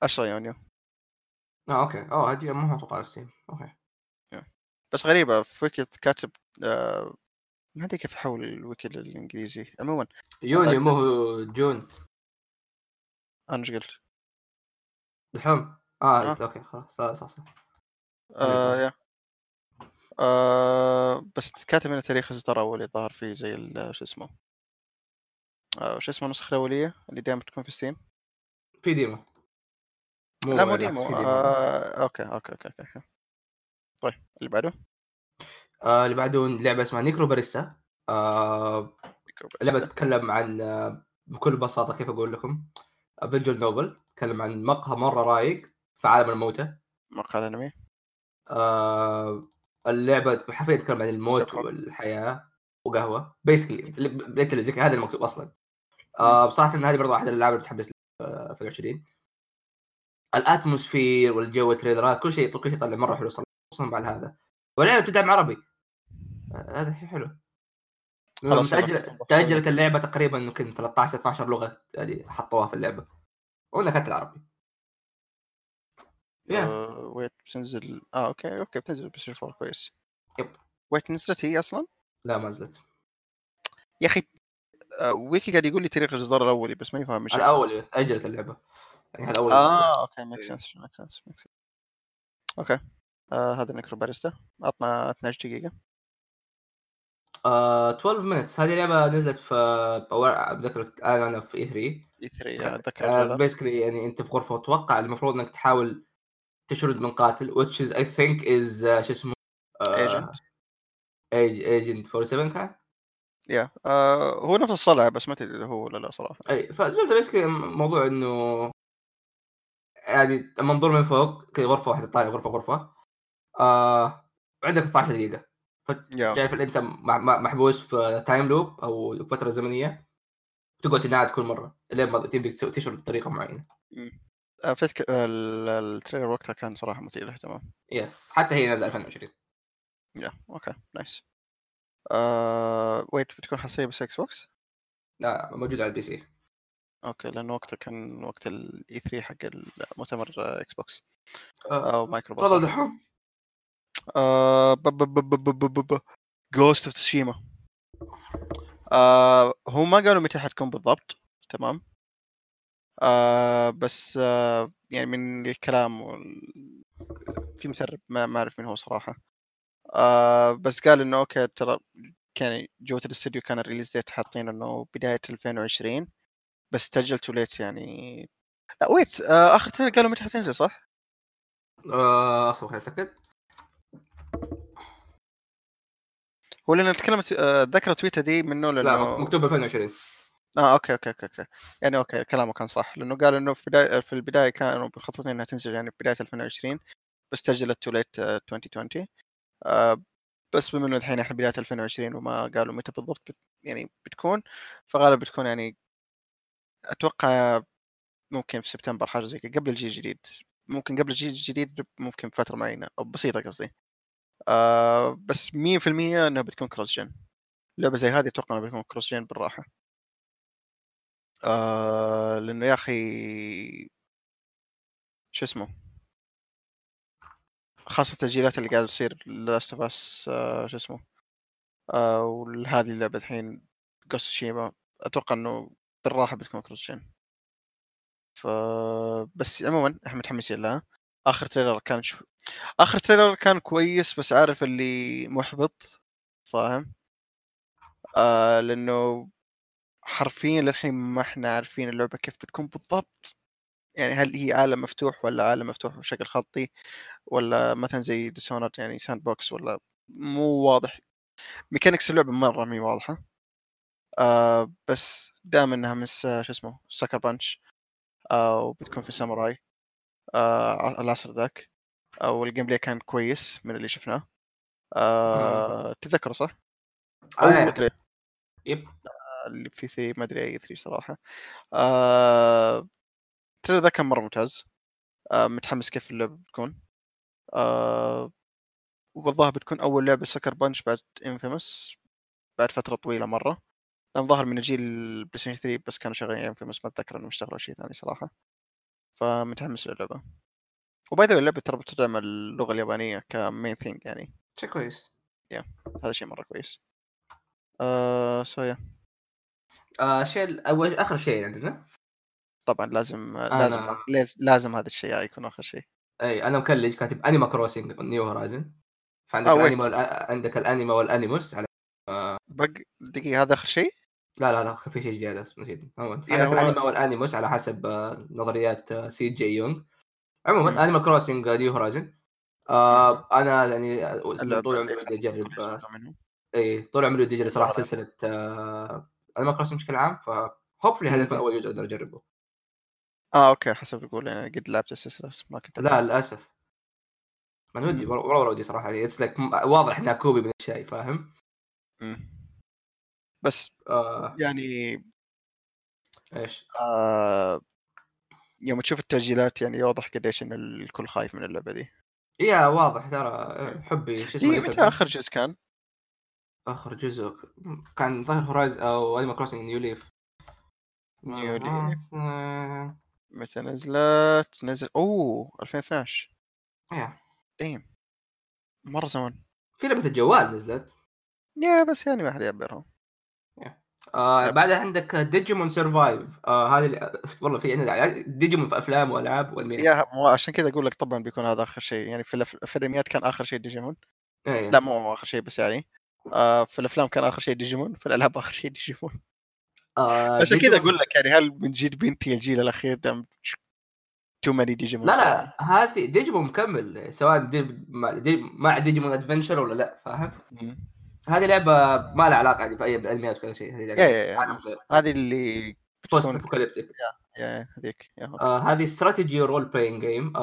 10 يونيو. آه أوكي. أوه هذه مو محطوطه على ستيم أوكي بس غريبة في ويكي كاتب آه ما أدري كيف أحول الويكي للإنجليزي. عموما يونيو مو هو June. أنا إيش قلت؟ دحوم آه, آه. أوكي خلاص صح صح, صح. آه. yeah آه بس كاتب هنا تاريخ اصدار اولي ظهر فيه زي ال- شو اسمه؟ آه شو اسمه النسخة الأولية اللي دائما تكون في ستيم في demo. مو لا مو demo. demo. آه أوكي أوكي أوكي أوكي. أوكي. طيب اللي بعده؟ آه اللي بعده لعبة اسمها Necrobarista. آه لعبة. تتكلم عن آه بكل بساطة كيف أقول لكم. visual novel تتكلم عن مقهى مرة رايق في عالم الموتى. مقهى انمي آه اللعبة حرفيا تتكلم عن الموت شكراً. والحياة وقهوة. basically كذا، هذا المكتوب أصلا. آه بصراحة إن هذه برضه احد الألعاب اللي بتحمس لها في 2020 ال atmosphere والجو ال trailerات كل شيء كل شيء طلع مرة حلو صراحة خصوصا مع هذا واللعبة بتدعم عربي. آه، هذا شيء حلو. تأجل... تأجلت اللعبة تقريبا يمكن 13 12 لغة يعني حطوها في اللعبة. ولا كانت العربي. آه wait بتنزل آه أوكي أوكي بتنزل بس 4 كويس. yep. wait نزلت هي أصلا؟ لا ما زلت يا أخي آه ويكي قاعد يقول لي تاريخ الإصدار الأولي بس ماني فاهم إيش الأول بس أجلت اللعبة. يعني الأول آه أوكي make إيه. sense make sense أوكي آه هذا Necrobarista. عطنا 12 دقيقة. آه 12 minutes. هذه لعبة نزلت في أتذكر أعلن عنها في E E3 3 أتذكر basically يعني أنت في غرفة وتوقع المفروض إنك تحاول تشرد من قاتل which is I think is uh, شو اسمه Agent. Agent 47 كان؟ yeah آه هو نفس الصلع بس ما تدري هو ولا لا صراحة. أي فزبدة basically موضوع إنه يعني منظور من فوق كذا غرفة واحدة طالع غرفة غرفة. آه عندك 12 دقيقة. إن أنت محبوس في time loop أو فتره زمنيه تقعد تنعاد كل مرة لين ما تسوي تشرد بطريقة معينة. ال- trailer وقتها كان صراحة مثير للاهتمام. yeah حتى هي نازله 2020 yeah أوكي nice wait بتكون حصرية بس Xbox لا موجودة على ال PC. أوكي لأنه وقتها كان وقت ال E3 حق المؤتمر Xbox آه، أو مايكرو تفضل دحوم. آه Ghost of Tsushima آه هو ما قالوا متى حتكون بالضبط؟ تمام. آه بس آه يعني من الكلام وال... في مسرب ما ما أعرف مين هو صراحة. آه بس قال إنه أوكي ترى كان جوة الاستوديو كان ال release date حاطين إنه بداية 2020 بس تأجلت to late يعني. لا wait آه آخر ترى قالوا متى حتنزل صح؟ آه، أصبر خليني أتأكد. هو لأن نتكلم آه، ذكر تويتر دي منه لأنه لا مكتوب 2020 آه أوكي أوكي أوكي أوكي. يعني أوكي كلامه كان صح. لأنه قال إنه في بداية في البداية كانوا مخططين إنها تنزل يعني بداية 2020 بس تاجلت to late 2020 آه بس بما إنه الحين إحنا بداية 2020 وما قالوا متى بالضبط بت يعني بتكون فغالبا بتكون يعني أتوقع ممكن في سبتمبر حاجة زي كذا قبل الجيل الجديد. ممكن قبل الجيل الجديد ممكن فترة معينة أو بسيطة قصدي. آه بس 100% إنها بتكون cross-gen لعبة زي هذه أتوقع إنها بتكون cross-gen بالراحة. آه لأنه يا أخي شو اسمه؟ خاصة التأجيلات اللي قاعدة تصير Last of Us شو اسمه؟ آه وهذه اللعبة الحين قص شيبا أتوقع إنه بالراحة بتكون كروس جن ف بس عموما إحنا متحمسين لها. آخر تريلر كان شو... آخر تريلر كان كويس بس عارف اللي محبط فاهم؟ آه لأنه حرفيا للحين ما إحنا عارفين اللعبة كيف بتكون بالضبط. يعني هل هي عالم مفتوح ولا عالم مفتوح بشكل خطي ولا مثلا زي Dishonored يعني sandbox ولا مو واضح. mechanics اللعبة مرة مي واضحة. آه بس دام إنها من شو اسمه Sucker Punch آه وبتكون في ساموراي آه العصر ذاك آه وال gameplay كان كويس من اللي شفناه. آه تتذكره صح؟ أو آه. yep. اللي في E3 ما أدري E3 صراحة. آه... ال trailer ذا كان مرة ممتاز. آه... متحمس كيف اللعبة بتكون. آه... والظاهر بتكون أول لعبة Sucker Punch بعد Infamous بعد فترة طويلة مرة. لأن ظهر من جيل ال PlayStation 3 بس كانوا شغالين Infamous ما أتذكر إنهم اشتغلوا شيء ثاني صراحة. فمتحمس للعبة. و by the way اللعبة ترى بتدعم اللغة اليابانية ك main thing يعني. شيء كويس. هذا شيء مرة كويس. آه so yeah آه شيء أول آخر شيء عندنا. طبعا لازم لازم أنا- لازم, هذا الشيء يكون آخر شيء. أي أنا مكلج كاتب انيما كروسنج نيو هورايزن فعندك آه، ويت. الانيما والأ... عندك الانيما والانيموس على بق دقيقة هذا آخر شيء؟ لا لا لا في شيء زياده نسيت. عندك هو- الانيما والانيموس على حسب آه، نظريات آه، سي جي يونغ. عموما. انيما كروسنج نيو هورايزن آه أنا يعني آه، طول عمري ودي أجرب آه،. اي طول عمري ودي أجرب صراحة. سلسلة آه، Animal Crossing بشكل عام ف hopefully هذا يكون. أول جزء أقدر أجربه آه okay حسب تقول يعني قد لعبت السلسله بس ما كنت لا للأسف ما ودي. والله ودي صراحة يعني it's like واضح إنها copy من الشاي فاهم؟ مم. بس آه يعني إيش؟ آه يوم تشوف التسجيلات يعني يوضح قديش إن الكل خايف من اللعبة دي yeah واضح ترى حبي شو اسمه يحب- متى آخر جزء كان؟ آخر جزء. كان ظاهر Horizons أو انيما كروسنج نيو ليف نيو ليف. متى نزلت؟ نزل أوه 2012 yeah. damn. مرة زمان. في لعبة الجوال نزلت. yeah بس يعني ما حد يعبرها. آه. بعدها عندك Digimon Survive آه هذه والله في عندنا ديجيمون في أفلام وألعاب والمين يا عشان كذا أقول لك طبعا بيكون هذا آخر شيء. يعني في في الأنميات كان آخر شيء ديجيمون إيه. لا مو مو آخر شيء بس يعني. آه في الأفلام كان آخر شيء ديجيمون في الألعاب آخر شيء ديجيمون. آه عشان كذا أقول لك يعني هل من جيل بنتي الجيل الأخير دام تو ماني ديجيمون لا لا هذه ديجيمون مكمل سواء دي مع, دي مع ديجيمون ادفنشر ولا لا فاهم؟ هذه لعبة ما لها علاقة يعني في اي بالانميات ولا شيء هذه اللي post-apocalyptic هذيك. آه هذه strategy role-playing game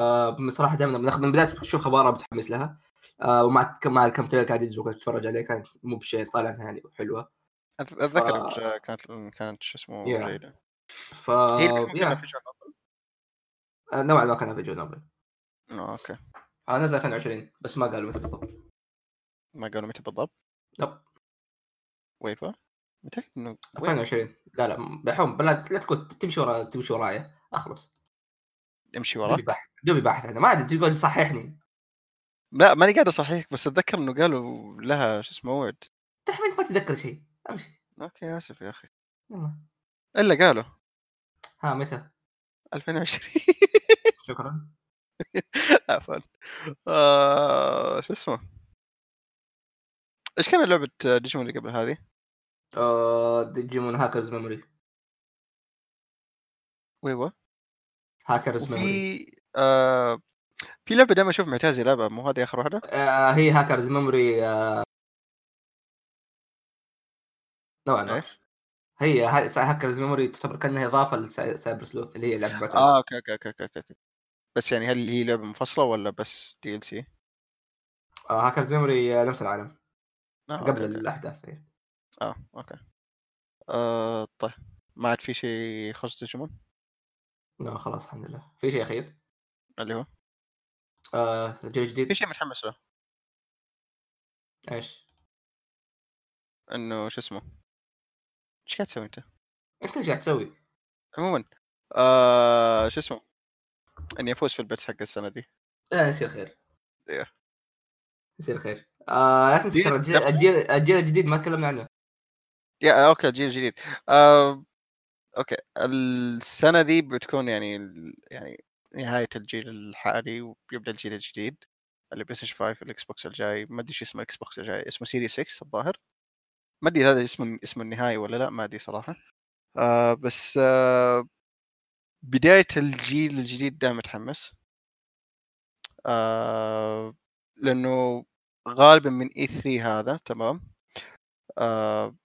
صراحة دائما من بداية تشوف خبرها متحمس لها. آه ومع مع كم trailer قاعد ينزل اتفرج عليه كانت مو بشيء طالعه يعني حلوة. اتذكر ف... كانت كانت شو اسمه yeah. جيدة. ف هي. آه، نوعا ما كان visual novel آه، okay. آه نزل 2020 بس ما قالوا متى بالضبط. ما قالوا متى بالضبط؟ لا ويت متأكد إنه وين؟ 2020 لا لا دحوم بلا لا تقول تمشي ورا تمشي ورايا أخلص. امشي دوبي وراك دوبي باحث أنا ما أدري تقول صححني. لا ماني قاعد اصحيك بس أتذكر إنه قالوا لها شو اسمه موعد تحمل ما تتذكر شيء أمشي. أوكي آسف يا أخي. يلا. إلا قالوا. ها متى؟ 2020 شكرا. عفوا. آه شو اسمه؟ إيش كان لعبة ديجيمون اللي قبل هذه؟ آه Digimon Hacker's Memory ويوا. Hacker's Memory آه في لعبة دائما أشوف معتاز يلعبها مو هذه آخر واحدة؟ آه هي Hacker's Memory آه. نوعا ما إيش؟ هي Hacker's Memory تعتبر كأنها إضافة ل Cyber Sleuth اللي هي لعبة آه okay okay okay okay okay. بس يعني هل هي لعبة منفصلة ولا بس DLC؟ آه Hacker's Memory آه نفس العالم. آه قبل okay. الأحداث هي. آه okay. آه طيب. ما عاد في شيء يخص ديجيمون لا خلاص الحمد لله. في شيء أخير؟ اللي هو؟ آه جيل في شيء متحمس له. إيش؟ إنه شو اسمه؟ إيش قاعد تسوي أنت؟ أنت إيش قاعد تسوي؟ عموما آه شو اسمه؟ إني أفوز في ال bets حق السنة دي. لا يصير خير. إيه. يصير خير. آه لا تنسى ترى الجيل الجيل الجيل الجديد ما تكلمنا عنه. yeah okay الجيل الجديد. آه okay. السنة دي بتكون يعني يعني نهاية الجيل الحالي وبيبدا الجيل الجديد اللي PlayStation 5 ال Xbox الجاي. ما أدري إيش اسمه Xbox الجاي اسمه Series X الظاهر. ما أدري هذا اسمه اسمه النهائي ولا لا ما أدري صراحة. آه بس آه بداية الجيل الجديد دائما متحمس. آه لأنه غالبا من E3 هذا تمام؟ آه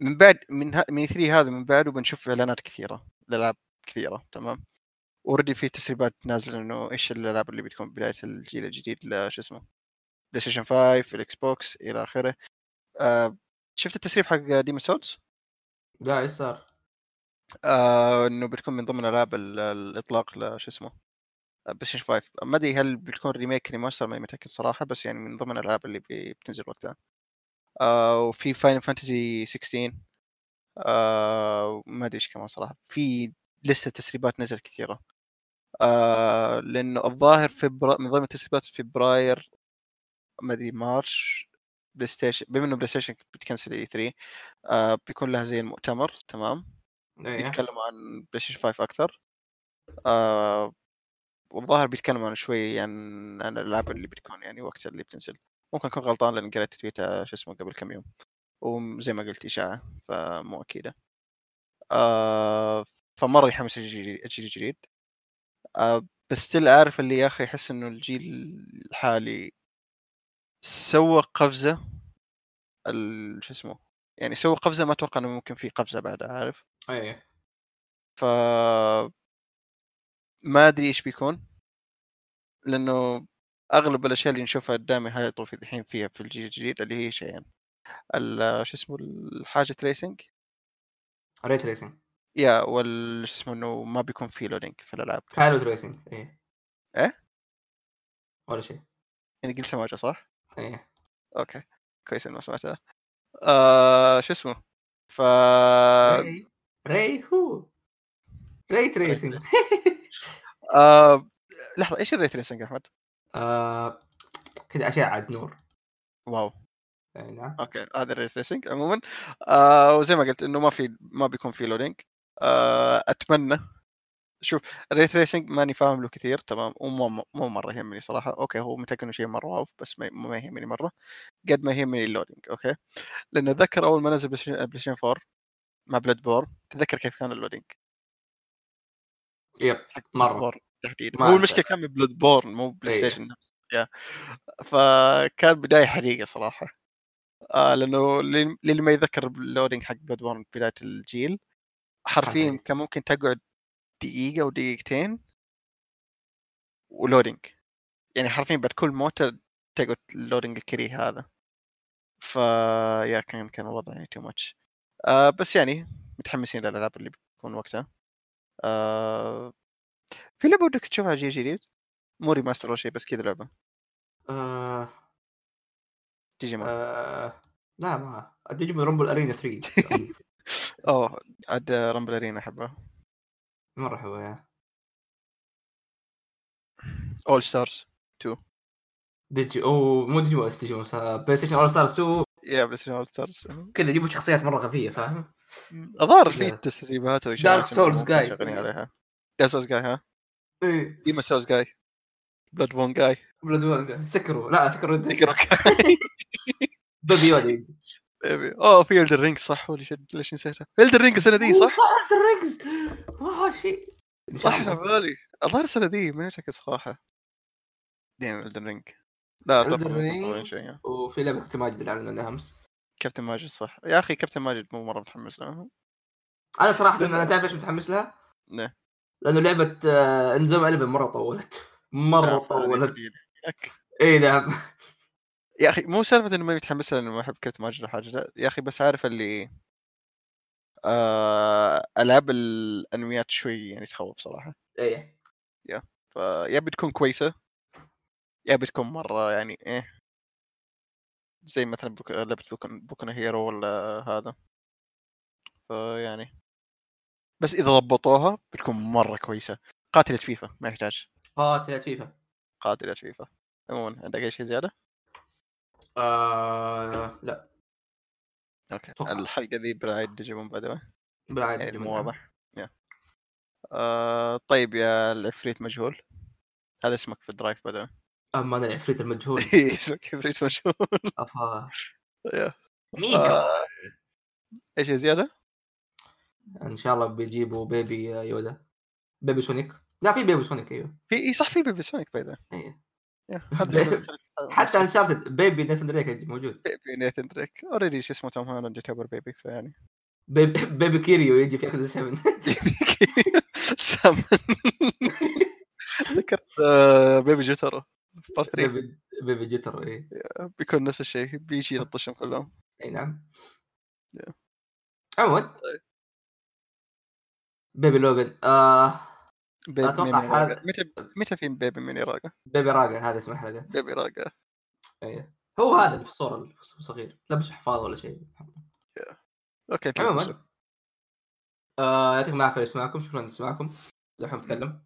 من بعد من ها من E3 هذا من بعده بنشوف إعلانات كثيرة الالعاب كثيرة تمام؟ already في تسريبات نازلة إنه إيش الألعاب اللي بتكون بداية الجيل الجديد شو اسمه PlayStation 5 ال Xbox إلى آخره. آه شفت التسريب حق Demon's Souls؟ لا إيش صار؟ آه إنه بتكون من ضمن ألعاب الإطلاق لشو اسمه PlayStation 5 ما أدري هل بتكون remake remaster ما متأكد صراحة بس يعني من ضمن الألعاب اللي بتنزل وقتها. آه وفي Final Fantasy 16 آه ما أدري إيش كمان صراحة. في لستة تسريبات نزلت كثيرة. آه لأنه الظاهر فبراير من ضمن تسريبات فبراير ما أدري March PlayStation بما إنه PlayStation بتكنسل E3 آه بيكون لها زي المؤتمر تمام؟ أيه. بيتكلموا عن PlayStation 5 أكثر. آه والظاهر بيتكلموا عن شوي عن عن الألعاب اللي بتكون يعني وقت اللي بتنزل. ممكن أكون غلطان لأن قريت tweet شو اسمه قبل كم يوم وزي ما قلت إشاعة فمو أكيدة. آه فمرة يحمس الجيل الجديد. آه بس ستيل عارف اللي يا أخي يحس إنه الجيل الحالي سوى قفزة شو اسمه يعني سوى قفزة ما أتوقع إنه ممكن في قفزة بعدها عارف؟ إيه ف ما أدري إيش بيكون لأنه أغلب الأشياء اللي نشوفها قدامي هايطوا في الحين فيها في الجيل الجديد اللي هي شيئين شو اسمه الحاجة tracing ray tracing yeah وال شو اسمه إنه ما بيكون في loading في الألعاب. Kylo tracing إيه. إيه؟ ولا شيء. يعني قلت سماجة صح؟ إيه. okay. كويس إنه سمعتها آه شو اسمه؟ ف ray ray هو. ray tracing آه لحظة إيش ال ray tracing أحمد؟ آه كذا اشعه نور. wow. اي نعم. okay هذا ال ray tracing عموما. آه وزي ما قلت إنه ما في ما بيكون في loading أتمنى. شوف ال ray tracing ماني فاهم له كثير تمام ومو مو مرة يهمني صراحة. okay هو متاكد انه شيء مرة wow بس ما, يهمني مرة قد ما يهمني ال loading okay. لأنه أتذكر أول ما نزل Play Station 4 مع Bloodborne تذكر كيف كان ال loading؟ yep مرة. تحديدا. هو المشكلة كان Bloodborne مو Play إيه. Station yeah. فكان بداية حريقة صراحة. آه لأنه للي ما يذكر ال loading حق Bloodborne بداية الجيل حرفيا كان ممكن تقعد دقيقة ودقيقتين و loading. يعني حرفيا بعد كل موتة تقعد ال loading الكريه هذا. ف yeah كان كان الوضع يعني too much آه بس يعني متحمسين للألعاب اللي بتكون وقتها. آه في لعبة ودك تشوفها جيل جديد؟ مو remaster ولا شيء بس كذا لعبة. آه... ديجيمون. آه... لا ما. Digimon Rumble Arena 3 أوه عاد Rumble Arena احبها مرة حلوة yeah. اول ستارز 2 ديجي أو مو ديجيمون ديجيمون بلاي ستيشن اول ستارز 2 يا بلاي ستيشن اول ستارز كذا يجيبوا شخصيات مرة غبية فاهم؟ الظاهر في تسريبات واشياء دارك سولز جاي شغالين عليها. دارك سولز جاي ها؟ إيه. ديما سولز جاي بلاد بون جاي بلاد بون جاي سكروا لا سكروا سكروا اوه في الدر رينج صح؟ ولا ليش نسيتها؟ الدر رينج السنة دي صح؟ صح الدر رينجز ما شيء. صح على بالي. الظاهر السنة دي ما متاكد صراحة. ديم Elden Ring لا أتوقع وفي لعبة كابتن ماجد اللي أعلنوا عنها أمس. كابتن ماجد صح. يا أخي كابتن ماجد مو مرة متحمس له. أنا صراحة أنا تعرف ليش متحمس لها؟ نه لأنه لعبة Inazuma 11 مرة طولت. مرة طولت. اي نعم. يا أخي مو سالفة إنه ما متحمس لأنه ما أحب كابتن ماجد حاجة لا يا أخي بس عارف اللي آه ألعاب الأنميات شوي يعني تخوف صراحة. إيه. يا فيا بتكون كويسة يا بتكون مرة يعني إيه. زي مثلا Boku... لعبه Boku Hero ولا هذا. فيعني بس إذا ضبطوها بتكون مرة كويسة. قاتلة فيفا ما يحتاج. قاتلة فيفا. قاتلة فيفا. عموما عندك أي شيء زيادة؟ آه لا. okay طبعا. الحلقة ذي برعاية ديجيمون بعد برعاية يعني مو واضح. آه طيب يا العفريت مجهول. هذا اسمك في ال Drive بعد اما أنا العفريت المجهول. اسمك عفريت مجهول. أفا. ميكا. آه. إيش زيادة؟ إن شاء الله بيجيبوا Baby Yoda. baby Sonic. لا في baby Sonic أيوه. في صح في baby Sonic باي إيه. حتى Uncharted baby Nathan Drake موجود. baby Nathan Drake already شو اسمه Tom Holland يعتبر baby فيعني. baby, baby Kiryu يجي في X 7 سامن. ذكرت baby Jotaro في part 3 baby, baby Jotaro اي بيكون نفس الشيء بيجي يلطشهم كلهم. أي نعم. عموما. بيبي لوجن آه. بيبي أتوقع هذا متى متى في بيبي ميني راجا؟ بيبي راجا هذا اسم الحلقة بيبي راجا إيه. هو هذا اللي في الصورة الصغير. لابس حفاظ ولا شيء. أوكي عموما آه يعطيكم العافية اسمعكم شكرا لاستماعكم. الحين نتكلم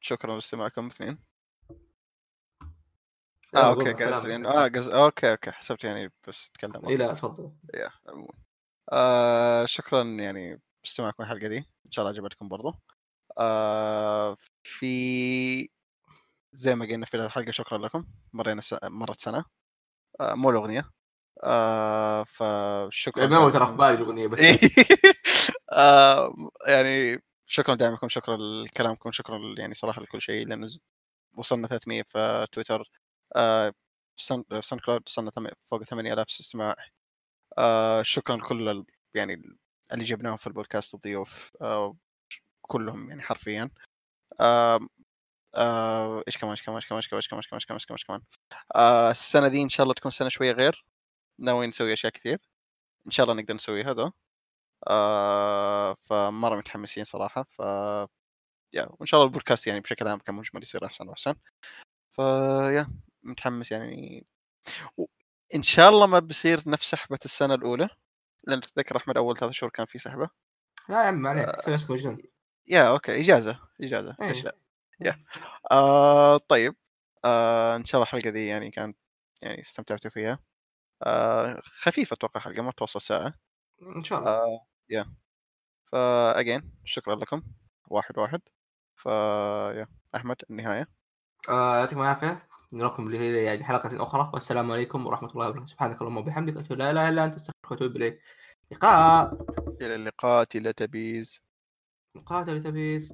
شكرا لاستماعكم اثنين. آه أوكي يعني آه قص... أوكي أوكي. حسبت يعني بس تكلم اي لا تفضل. يا عموما. آه شكرا يعني استماعكم الحلقة دي. إن شاء الله عجبتكم برضو. آه في زي ما قلنا في الحلقة شكرا لكم مرينا س... مرت سنة. آه مو الأغنية. آه فشكرا ما ترى في بالي الأغنية بس. آه يعني شكرا دعمكم شكرا لكلامكم شكرا يعني صراحة لكل شيء لأنه وصلنا 300 في تويتر. آه سن كلاود وصلنا فوق 8000 استماع. آه شكرا لكل يعني اللي جبناهم في البودكاست الضيوف. آه كلهم يعني حرفيا. آه إيش كمان إيش كمان إيش كمان إيش كمان إيش كمان إيش كمان إيش كمان إيش كمان آه السنة دي إن شاء الله تكون سنة شوية غير. ناويين نسوي أشياء كثير. إن شاء الله نقدر نسوي هذا آه فمرة متحمسين صراحة. ف يا وإن شاء الله البودكاست يعني بشكل عام كمجمل يصير أحسن وأحسن. ف yeah متحمس يعني. إن شاء الله ما بيصير نفس سحبة السنة الأولى. لأن تتذكر أحمد أول ثلاث شهور كان في سحبة. لا يا عم عليك. سوي yeah okay إجازة إجازة ليش. لا يا آه طيب. آه إن شاء الله الحلقة دي يعني كانت يعني استمتعتوا فيها. آه خفيفة أتوقع حلقه ما توصل ساعة. إن شاء الله. آه يا فاجين شكرا لكم. واحد واحد. فيا أحمد النهاية. آه، يعطيكم العافية. نراكم اللي يعني حلقة أخرى. والسلام عليكم ورحمة الله وبركاته. سبحانك اللهم وبحمدك. أشهد لا إله إلا أنت أستغفرك وأتوب إليك. لقاء إلى اللقاء. تلتبيز نقاط تبيس